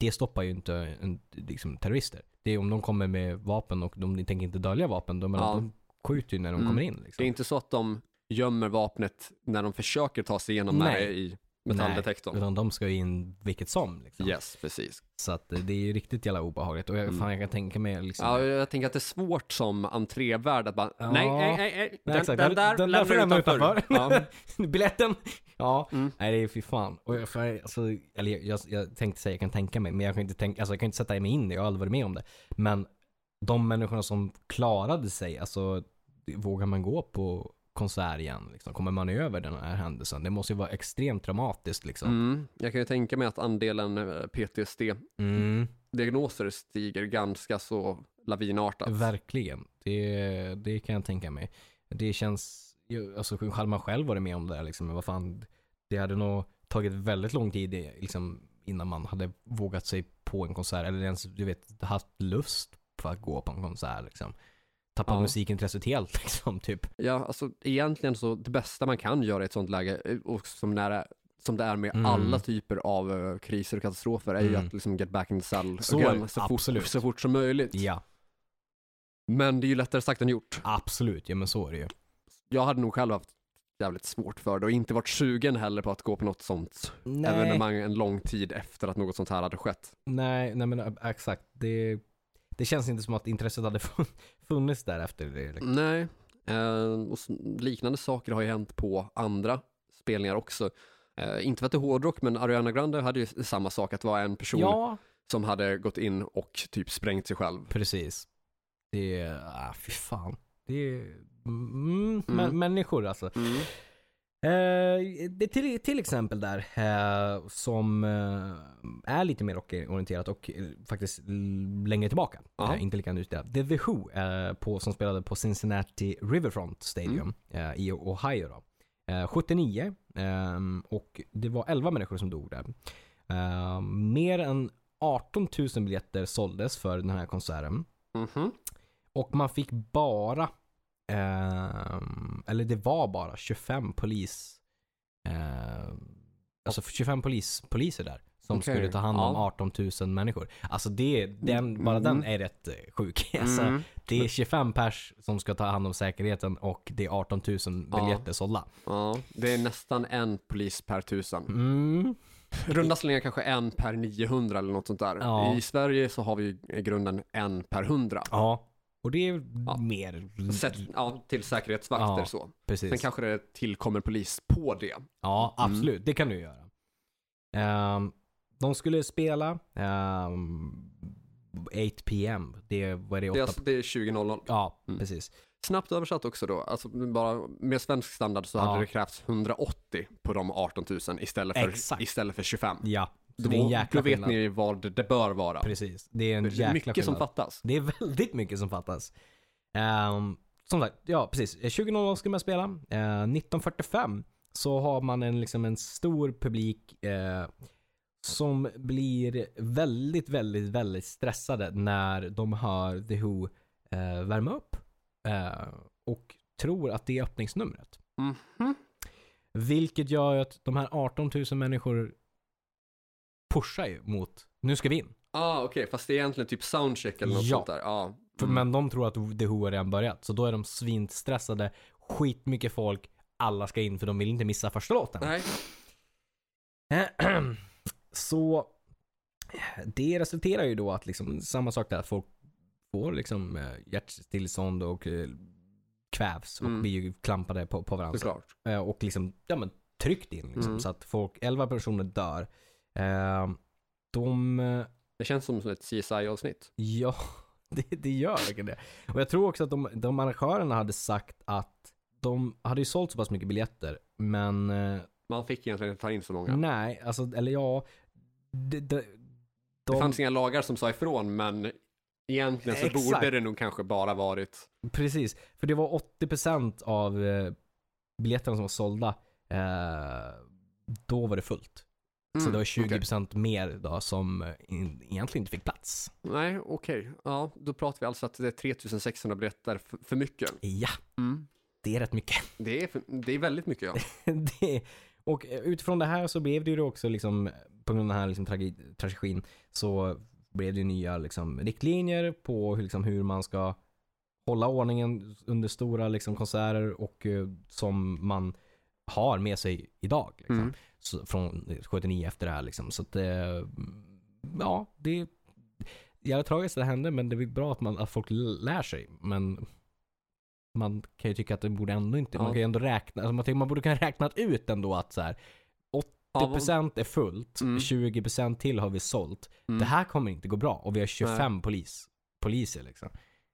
Speaker 2: det stoppar ju inte en, liksom, terrorister. Det är om de kommer med vapen och de tänker inte dölja vapen, de, menar,
Speaker 1: Ja.
Speaker 2: de skjuter ju när de
Speaker 1: Mm.
Speaker 2: kommer in.
Speaker 1: Det
Speaker 2: Liksom.
Speaker 1: är inte så att de gömmer vapnet när de försöker ta sig igenom
Speaker 2: Nej.
Speaker 1: det i metalldetektorn.
Speaker 2: Utan de ska ju in vilket som. Liksom.
Speaker 1: Yes, precis.
Speaker 2: Så att det är ju riktigt jävla obehagligt. Och jag,
Speaker 1: Mm.
Speaker 2: fan, jag kan tänka mig liksom.
Speaker 1: Ja, jag tänker att det är svårt som entrévärd att bara,
Speaker 2: Ja.
Speaker 1: nej, nej, nej, nej,
Speaker 2: Nej,
Speaker 1: den,
Speaker 2: exakt.
Speaker 1: den där
Speaker 2: den
Speaker 1: lämnar du
Speaker 2: lämna
Speaker 1: utanför. Ja.
Speaker 2: Biljetten! Ja,
Speaker 1: Mm.
Speaker 2: nej det är fy fan. Och jag, för, alltså, eller jag, jag, jag tänkte säga jag kan tänka mig, men jag kan inte tänka, alltså jag kan inte sätta mig in det, jag har aldrig varit med om det. Men de människorna som klarade sig, alltså vågar man gå på konsert igen? Liksom? Kommer man över den här händelsen? Det måste ju vara extremt traumatiskt liksom.
Speaker 1: Mm. Jag kan ju tänka mig att andelen eh, PTSD-diagnoser
Speaker 2: Mm,
Speaker 1: stiger ganska så lavinartat.
Speaker 2: verkligen. Det, det kan jag tänka mig. Det känns, alltså hade man själv varit med om det här, liksom, men vad fan, det hade nog tagit väldigt lång tid eh, liksom, innan man hade vågat sig på en konsert eller ens, du vet, haft lust på att gå på en konsert liksom. Tappat
Speaker 1: Ja.
Speaker 2: musikintresset helt liksom, typ.
Speaker 1: Ja, alltså egentligen så det bästa man kan göra i ett sånt läge, eh, och som, nära, som det är med
Speaker 2: Mm.
Speaker 1: alla typer av eh, kriser och katastrofer, är ju
Speaker 2: Mm.
Speaker 1: att liksom get back in the cell
Speaker 2: Så
Speaker 1: again, så, fort, så fort som möjligt.
Speaker 2: Ja,
Speaker 1: Men det är ju lättare sagt än gjort.
Speaker 2: absolut. Ja men så är det ju.
Speaker 1: Jag hade nog själv haft jävligt svårt för det och inte varit sugen heller på att gå på något sånt
Speaker 2: Nej,
Speaker 1: evenemang en lång tid efter att något sånt här hade skett.
Speaker 2: nej, nej men ä- exakt. Det, det känns inte som att intresset hade fun- funnits där efter det. Liksom.
Speaker 1: Nej, eh, och liknande saker har ju hänt på andra spelningar också. Eh, inte för att det är hårdrock, men Ariana Grande hade ju samma sak, att det var en person
Speaker 2: Ja,
Speaker 1: som hade gått in och typ sprängt sig själv.
Speaker 2: Precis. Det är, ah, fy fan. Det är, mm,
Speaker 1: Mm.
Speaker 2: mä- människor alltså. Eh, det är till, till exempel där, eh, som eh, är lite mer rockorienterat och eh, faktiskt längre tillbaka. Inte lika nytt där. The Who, på, som spelade på Cincinnati Riverfront Stadium eh, i Ohio då. Eh, 79 ehm, och det var 11 människor som dog där. Mer än 18 000 biljetter såldes för den här konserten.
Speaker 1: Mhm.
Speaker 2: Och man fick bara, ehm, eller det var bara 25 polis, ehm, alltså 25 polis, poliser där. Som
Speaker 1: Okej,
Speaker 2: skulle ta hand om
Speaker 1: ja.
Speaker 2: 18 000 människor. Alltså det, den, bara
Speaker 1: Mm.
Speaker 2: den är rätt eh, sjuk. Alltså,
Speaker 1: Mm.
Speaker 2: det är 25 pers som ska ta hand om säkerheten och det är 18 000
Speaker 1: Ja.
Speaker 2: biljetter sålda.
Speaker 1: Ja, det är nästan en polis per tusen.
Speaker 2: Mm.
Speaker 1: Runda slängar kanske en per 900 eller något sånt där.
Speaker 2: Ja.
Speaker 1: I Sverige så har vi i grunden en per 100.
Speaker 2: Ja. Och det är
Speaker 1: Ja.
Speaker 2: mer,
Speaker 1: Sett, ja, till säkerhetsvakter
Speaker 2: Ja,
Speaker 1: så.
Speaker 2: precis.
Speaker 1: Sen kanske det tillkommer polis på det.
Speaker 2: Ja,
Speaker 1: Mm.
Speaker 2: absolut. Det kan du göra. Ehm, de skulle spela um, 8 PM. Det vad är det,
Speaker 1: Det
Speaker 2: 8
Speaker 1: är, alltså, det är 20.00.
Speaker 2: Ja,
Speaker 1: Mm.
Speaker 2: precis.
Speaker 1: Snabbt översatt också då, alltså bara med svensk standard så
Speaker 2: Ja.
Speaker 1: hade det krävts 180 på de 18 000 istället för,
Speaker 2: Exakt.
Speaker 1: istället för 25.
Speaker 2: Ja, så
Speaker 1: Då,
Speaker 2: det är en jäkla
Speaker 1: då vet
Speaker 2: skillnad.
Speaker 1: ni vad det bör vara.
Speaker 2: Precis. Det är en
Speaker 1: Det
Speaker 2: jäkla
Speaker 1: är mycket som
Speaker 2: skillnad.
Speaker 1: fattas.
Speaker 2: Det är väldigt mycket som fattas. Um, som sagt, ja precis. 20.00 ska man spela. Eh, 1945 så har man en, liksom en stor publik eh, som blir väldigt, väldigt, väldigt stressade när de hör The Who eh, värma upp. Eh, och tror att det är öppningsnumret.
Speaker 1: Mhm.
Speaker 2: Vilket gör att de här 18 000 människor pushar ju mot, nu ska vi in.
Speaker 1: Ah, okej, fast det är egentligen typ soundcheck eller något
Speaker 2: Ja.
Speaker 1: sånt där. Ja.
Speaker 2: För,
Speaker 1: Mm.
Speaker 2: Men de tror att The Who har redan börjat. Så då är de svinstressade, skitmycket folk, alla ska in för de vill inte missa första låten.
Speaker 1: Nej.
Speaker 2: Så det resulterar ju då att liksom samma sak där, folk får liksom eh, hjärtstillestånd och eh, kvävs och
Speaker 1: Mm.
Speaker 2: blir ju klampade på, på varandra.
Speaker 1: Såklart.
Speaker 2: Eh, och liksom, ja men tryckt in liksom,
Speaker 1: Mm.
Speaker 2: så att folk, 11 personer dör. Eh, de, eh,
Speaker 1: Det känns som ett CSI-avsnitt.
Speaker 2: ja, det, det gör verkligen det. Och jag tror också att de, de arrangörerna hade sagt att de hade ju sålt så pass mycket biljetter, men eh,
Speaker 1: Man fick egentligen inte ta in så många.
Speaker 2: nej, alltså, eller ja, det, det, de,
Speaker 1: Det fanns inga lagar som sa ifrån, men egentligen så
Speaker 2: Exakt.
Speaker 1: borde det nog kanske bara varit...
Speaker 2: Precis, för det var 80% av biljetterna som var sålda. Eh, då var det fullt. Så
Speaker 1: Mm,
Speaker 2: det var
Speaker 1: okej.
Speaker 2: 20% mer då som eh, in, egentligen inte fick plats.
Speaker 1: Nej, okej. Ja, då pratar vi alltså att det är 3600 biljetter för, för mycket.
Speaker 2: Ja,
Speaker 1: Mm.
Speaker 2: det är rätt mycket.
Speaker 1: Det, är för, det är väldigt mycket, ja.
Speaker 2: det, och eh, utifrån det här så blev det ju också liksom, på grund av den här liksom tragi- tragedin, så blev det nya liksom, riktlinjer på hur, liksom, hur man ska hålla ordningen under stora liksom, konserter och eh, som man har med sig idag. Liksom.
Speaker 1: Mm.
Speaker 2: Så, från 79 efter det här liksom. Så att det, ja, det är jävla tragiskt att det hände men det är bra att, man, att folk lär sig. Men man kan ju tycka att det borde ändå inte,
Speaker 1: Ja.
Speaker 2: man kan ju ändå räkna, alltså man, tänker, man borde kunna räknat ut ändå att så här 80% är fullt,
Speaker 1: Mm.
Speaker 2: 20% till har vi sålt.
Speaker 1: Mm.
Speaker 2: Det här kommer inte gå bra och vi har 25 polis, poliser liksom.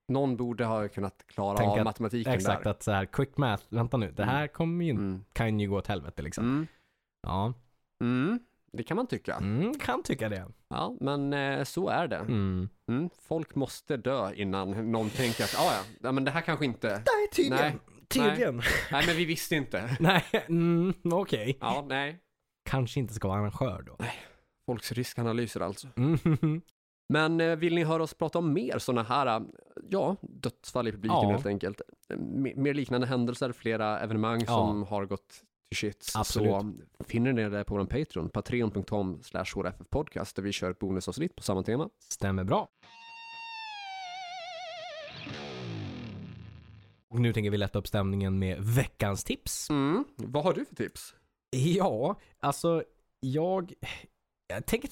Speaker 1: Någon borde ha kunnat klara
Speaker 2: Tänk
Speaker 1: av
Speaker 2: att-
Speaker 1: matematiken
Speaker 2: Exakt
Speaker 1: där.
Speaker 2: att så här, quick math, vänta nu, det här kommer ju,
Speaker 1: Mm.
Speaker 2: kan ju gå åt helvete liksom. Ja,
Speaker 1: Mm. Det kan man tycka.
Speaker 2: mm, kan tycka det.
Speaker 1: Ja, men eh, så är det.
Speaker 2: Mm.
Speaker 1: Mm. Folk måste dö innan någon tänker att, ah, ja, men det här kanske inte...
Speaker 2: Nej, tydligen.
Speaker 1: Nej.
Speaker 2: Tydligen.
Speaker 1: Nej, men vi visste inte.
Speaker 2: Nej, mm, okej.
Speaker 1: Ja, nej.
Speaker 2: Kanske inte ska vara arrangör då.
Speaker 1: Folks riskanalyser alltså.
Speaker 2: Mm.
Speaker 1: Men eh, vill ni höra oss prata om mer sådana här, eh, ja, dödsfall i publiken
Speaker 2: Ja.
Speaker 1: helt enkelt. Eh, me- Mer liknande händelser, flera evenemang
Speaker 2: Ja.
Speaker 1: som har gått till shits.
Speaker 2: Absolut.
Speaker 1: Så finner ni det på vår Patreon, patreon.com slash podcast där vi kör ett bonusavsnitt på samma tema.
Speaker 2: Stämmer bra. Och nu tänker vi lätta upp stämningen med veckans tips.
Speaker 1: Mm. Vad har du för tips?
Speaker 2: Ja, alltså jag... Jag tänker,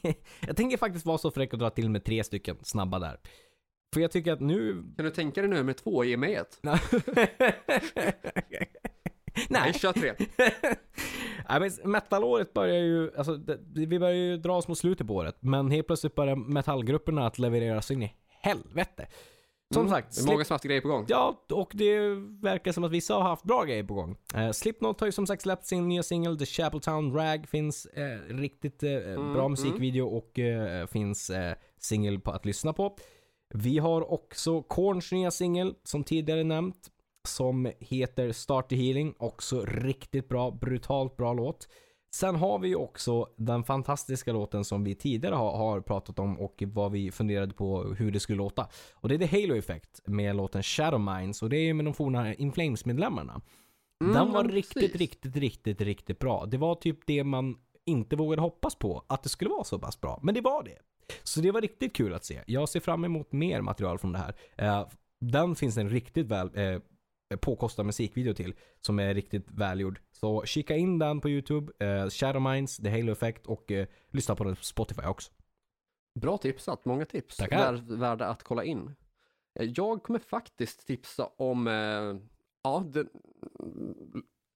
Speaker 2: jag tänker faktiskt vara så fräck och dra till med tre stycken snabba där. För jag tycker att nu...
Speaker 1: Kan du tänka dig nummer två, ge mig ett?
Speaker 2: Nej.
Speaker 1: kör tre.
Speaker 2: Nej men metalåret börjar ju, alltså det, vi börjar ju dra oss mot slutet på året. Men helt plötsligt börjar metallgrupperna att leverera så in i helvete. Som
Speaker 1: Mm.
Speaker 2: sagt,
Speaker 1: Det är många haft grejer på gång.
Speaker 2: Ja, och det verkar som att vissa har haft bra grejer på gång. Eh, Slipknot har ju som sagt släppt sin nya singel, The Chapeltown Rag. Finns eh, riktigt eh, bra
Speaker 1: mm.
Speaker 2: musikvideo och eh, finns eh, singel att lyssna på. Vi har också Korns nya singel, som tidigare nämnt, som heter Start the Healing. Också riktigt bra, brutalt bra låt. Sen har vi ju också den fantastiska låten som vi tidigare har, har pratat om och vad vi funderade på hur det skulle låta. Och det är The Halo Effect med låten Shadow Minds och det är ju med de forna In Flames-medlemmarna.
Speaker 1: Mm,
Speaker 2: den var riktigt, riktigt, riktigt, riktigt bra. Det var typ det man inte vågade hoppas på, att det skulle vara så pass bra. Men det var det. Så det var riktigt kul att se. Jag ser fram emot mer material från det här. Eh, den finns en riktigt väl eh, påkostad musikvideo till som är riktigt välgjord. Så kika in den på YouTube, eh, Shadow Minds, The Halo Effect och eh, lyssna på den på Spotify också.
Speaker 1: Bra tipsat, många tips.
Speaker 2: Tackar.
Speaker 1: Vär, värda att kolla in. Eh, Jag kommer faktiskt tipsa om, eh, ja, den,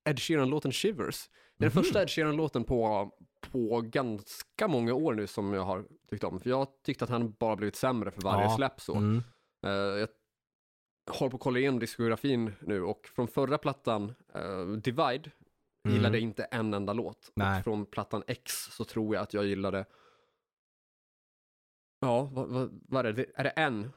Speaker 1: Ed Sheeran-låten Shivers. Det är den
Speaker 2: Mhm.
Speaker 1: första Ed Sheeran-låten på, på ganska många år nu som jag har tyckt om. För jag har tyckt att han bara blivit sämre för varje
Speaker 2: Ja.
Speaker 1: släpp så.
Speaker 2: Mm.
Speaker 1: Eh, jag håller på att kolla igenom diskografin nu och från förra plattan, eh, Divide,
Speaker 2: Mm.
Speaker 1: gillade inte en enda låt.
Speaker 2: Nej.
Speaker 1: Och från plattan X så tror jag att jag gillade, ja, vad, vad, vad är det? Är det en?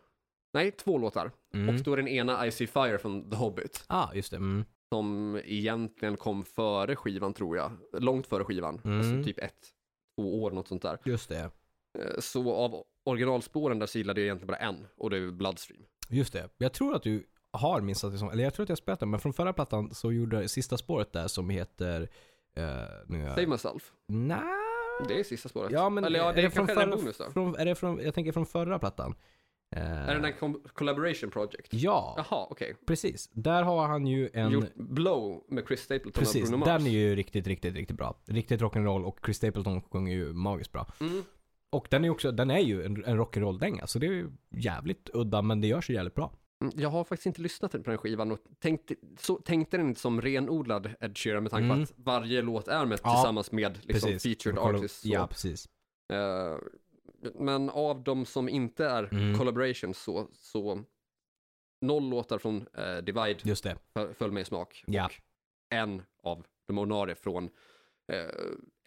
Speaker 1: Nej, två låtar.
Speaker 2: Mm.
Speaker 1: Och då är den ena I See Fire från The Hobbit.
Speaker 2: Ah, just det. Mm.
Speaker 1: Som egentligen kom före skivan tror jag. Långt före skivan.
Speaker 2: Mm.
Speaker 1: Alltså typ ett, två år, något sånt där.
Speaker 2: Just det.
Speaker 1: Eh, Så av originalspåren där så gillade jag egentligen bara en. Och det är Bloodstream.
Speaker 2: Just det. Jag tror att du har minst att det som, eller jag tror att jag spelat den, men från förra plattan så gjorde sista spåret där som heter... Uh, nu jag...
Speaker 1: Save Myself.
Speaker 2: Nej.
Speaker 1: Det är sista spåret.
Speaker 2: Ja men
Speaker 1: Eller ja, det
Speaker 2: är det från förra,
Speaker 1: bonus då.
Speaker 2: från, är det från, jag tänker från förra plattan. Eh,
Speaker 1: Är det den där Collaboration Project?
Speaker 2: Ja,
Speaker 1: Jaha, okej.
Speaker 2: precis. Där har han ju en...
Speaker 1: Gjort Blow med Chris Stapleton
Speaker 2: Precis,
Speaker 1: och Bruno Mars.
Speaker 2: den är ju riktigt, riktigt, riktigt bra. Riktigt rock'n'roll och Chris Stapleton sjunger ju magiskt bra.
Speaker 1: Mm.
Speaker 2: Och den är också, den är ju en, en rock'n'roll-dänga, så det är ju jävligt udda men det görs ju jävligt bra.
Speaker 1: Mm, Jag har faktiskt inte lyssnat på den skivan och tänkte, så, tänkte den inte som renodlad Ed Sheeran med tanke på
Speaker 2: Mm.
Speaker 1: att varje låt är med
Speaker 2: Ja,
Speaker 1: tillsammans med liksom,
Speaker 2: Precis.
Speaker 1: featured artists.
Speaker 2: Ja, precis.
Speaker 1: Eh, men av de som inte är
Speaker 2: Mm.
Speaker 1: collaborations så, så noll låtar från eh, Divide
Speaker 2: Just det.
Speaker 1: föll- mig i smak.
Speaker 2: Ja.
Speaker 1: Och en av de ordinarie från eh,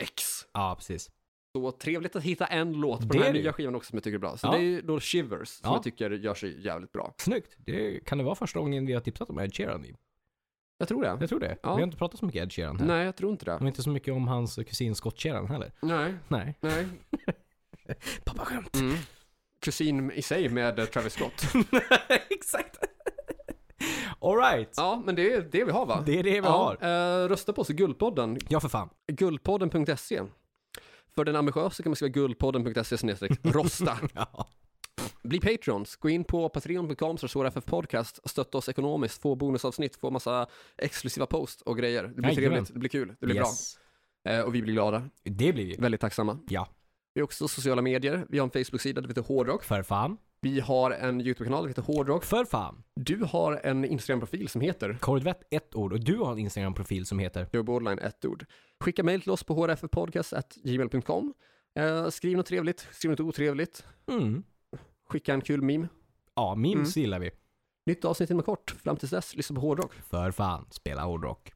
Speaker 1: X.
Speaker 2: Ja, precis.
Speaker 1: Så trevligt att hitta en låt på
Speaker 2: Det
Speaker 1: den här nya skivan också som jag tycker är bra. Så
Speaker 2: Ja.
Speaker 1: det är ju då Shivers som
Speaker 2: Ja.
Speaker 1: jag tycker gör sig jävligt bra.
Speaker 2: Snyggt. Det, kan det vara första gången vi har tipsat om Ed Sheeran?
Speaker 1: Jag tror det.
Speaker 2: Jag tror det.
Speaker 1: Ja.
Speaker 2: Vi har inte pratat så mycket Ed Sheeran här.
Speaker 1: Nej, jag tror inte det.
Speaker 2: Och inte så mycket om hans kusin Scott Sheeran heller.
Speaker 1: Nej,
Speaker 2: Nej.
Speaker 1: nej.
Speaker 2: Pappa skämt.
Speaker 1: Mm. Kusin i sig med eh, Travis Scott.
Speaker 2: Exakt. Alright.
Speaker 1: Ja, men det är det vi har va?
Speaker 2: Det är det vi
Speaker 1: ja,
Speaker 2: har.
Speaker 1: Eh, rösta på oss i Guldpodden.
Speaker 2: Ja, för fan.
Speaker 1: Guldpodden.se. För den ambitiösa kan man skriva guldpodden.se rosta.
Speaker 2: Ja.
Speaker 1: Bli Patrons, gå in på patreon.com podcast och stötta oss ekonomiskt, få bonusavsnitt, få massa exklusiva post och grejer. Det blir
Speaker 2: Jajamän.
Speaker 1: trevligt, det blir kul, det blir
Speaker 2: yes.
Speaker 1: bra. Eh, och vi blir glada,
Speaker 2: Det blir vi.
Speaker 1: väldigt tacksamma.
Speaker 2: Ja.
Speaker 1: Vi har också sociala medier, vi har en Facebook-sida, det heter Hårdrock.
Speaker 2: För fan.
Speaker 1: Vi har en YouTube-kanal, det heter Hårdrock.
Speaker 2: För fan.
Speaker 1: Du har en Instagram-profil som heter
Speaker 2: Korvett ett ord och du har en Instagram-profil som heter
Speaker 1: Joe Borderline, ett ord. Skicka mejl till oss på hrffpodcast.gmail.com. Eh, skriv något trevligt, skriv något otrevligt.
Speaker 2: mm.
Speaker 1: Skicka en kul meme.
Speaker 2: Ja, memes gillar vi.
Speaker 1: Nytt avsnitt inom kort. Fram tills dess, lyssna på hårdrock.
Speaker 2: För fan. Spela hårdrock.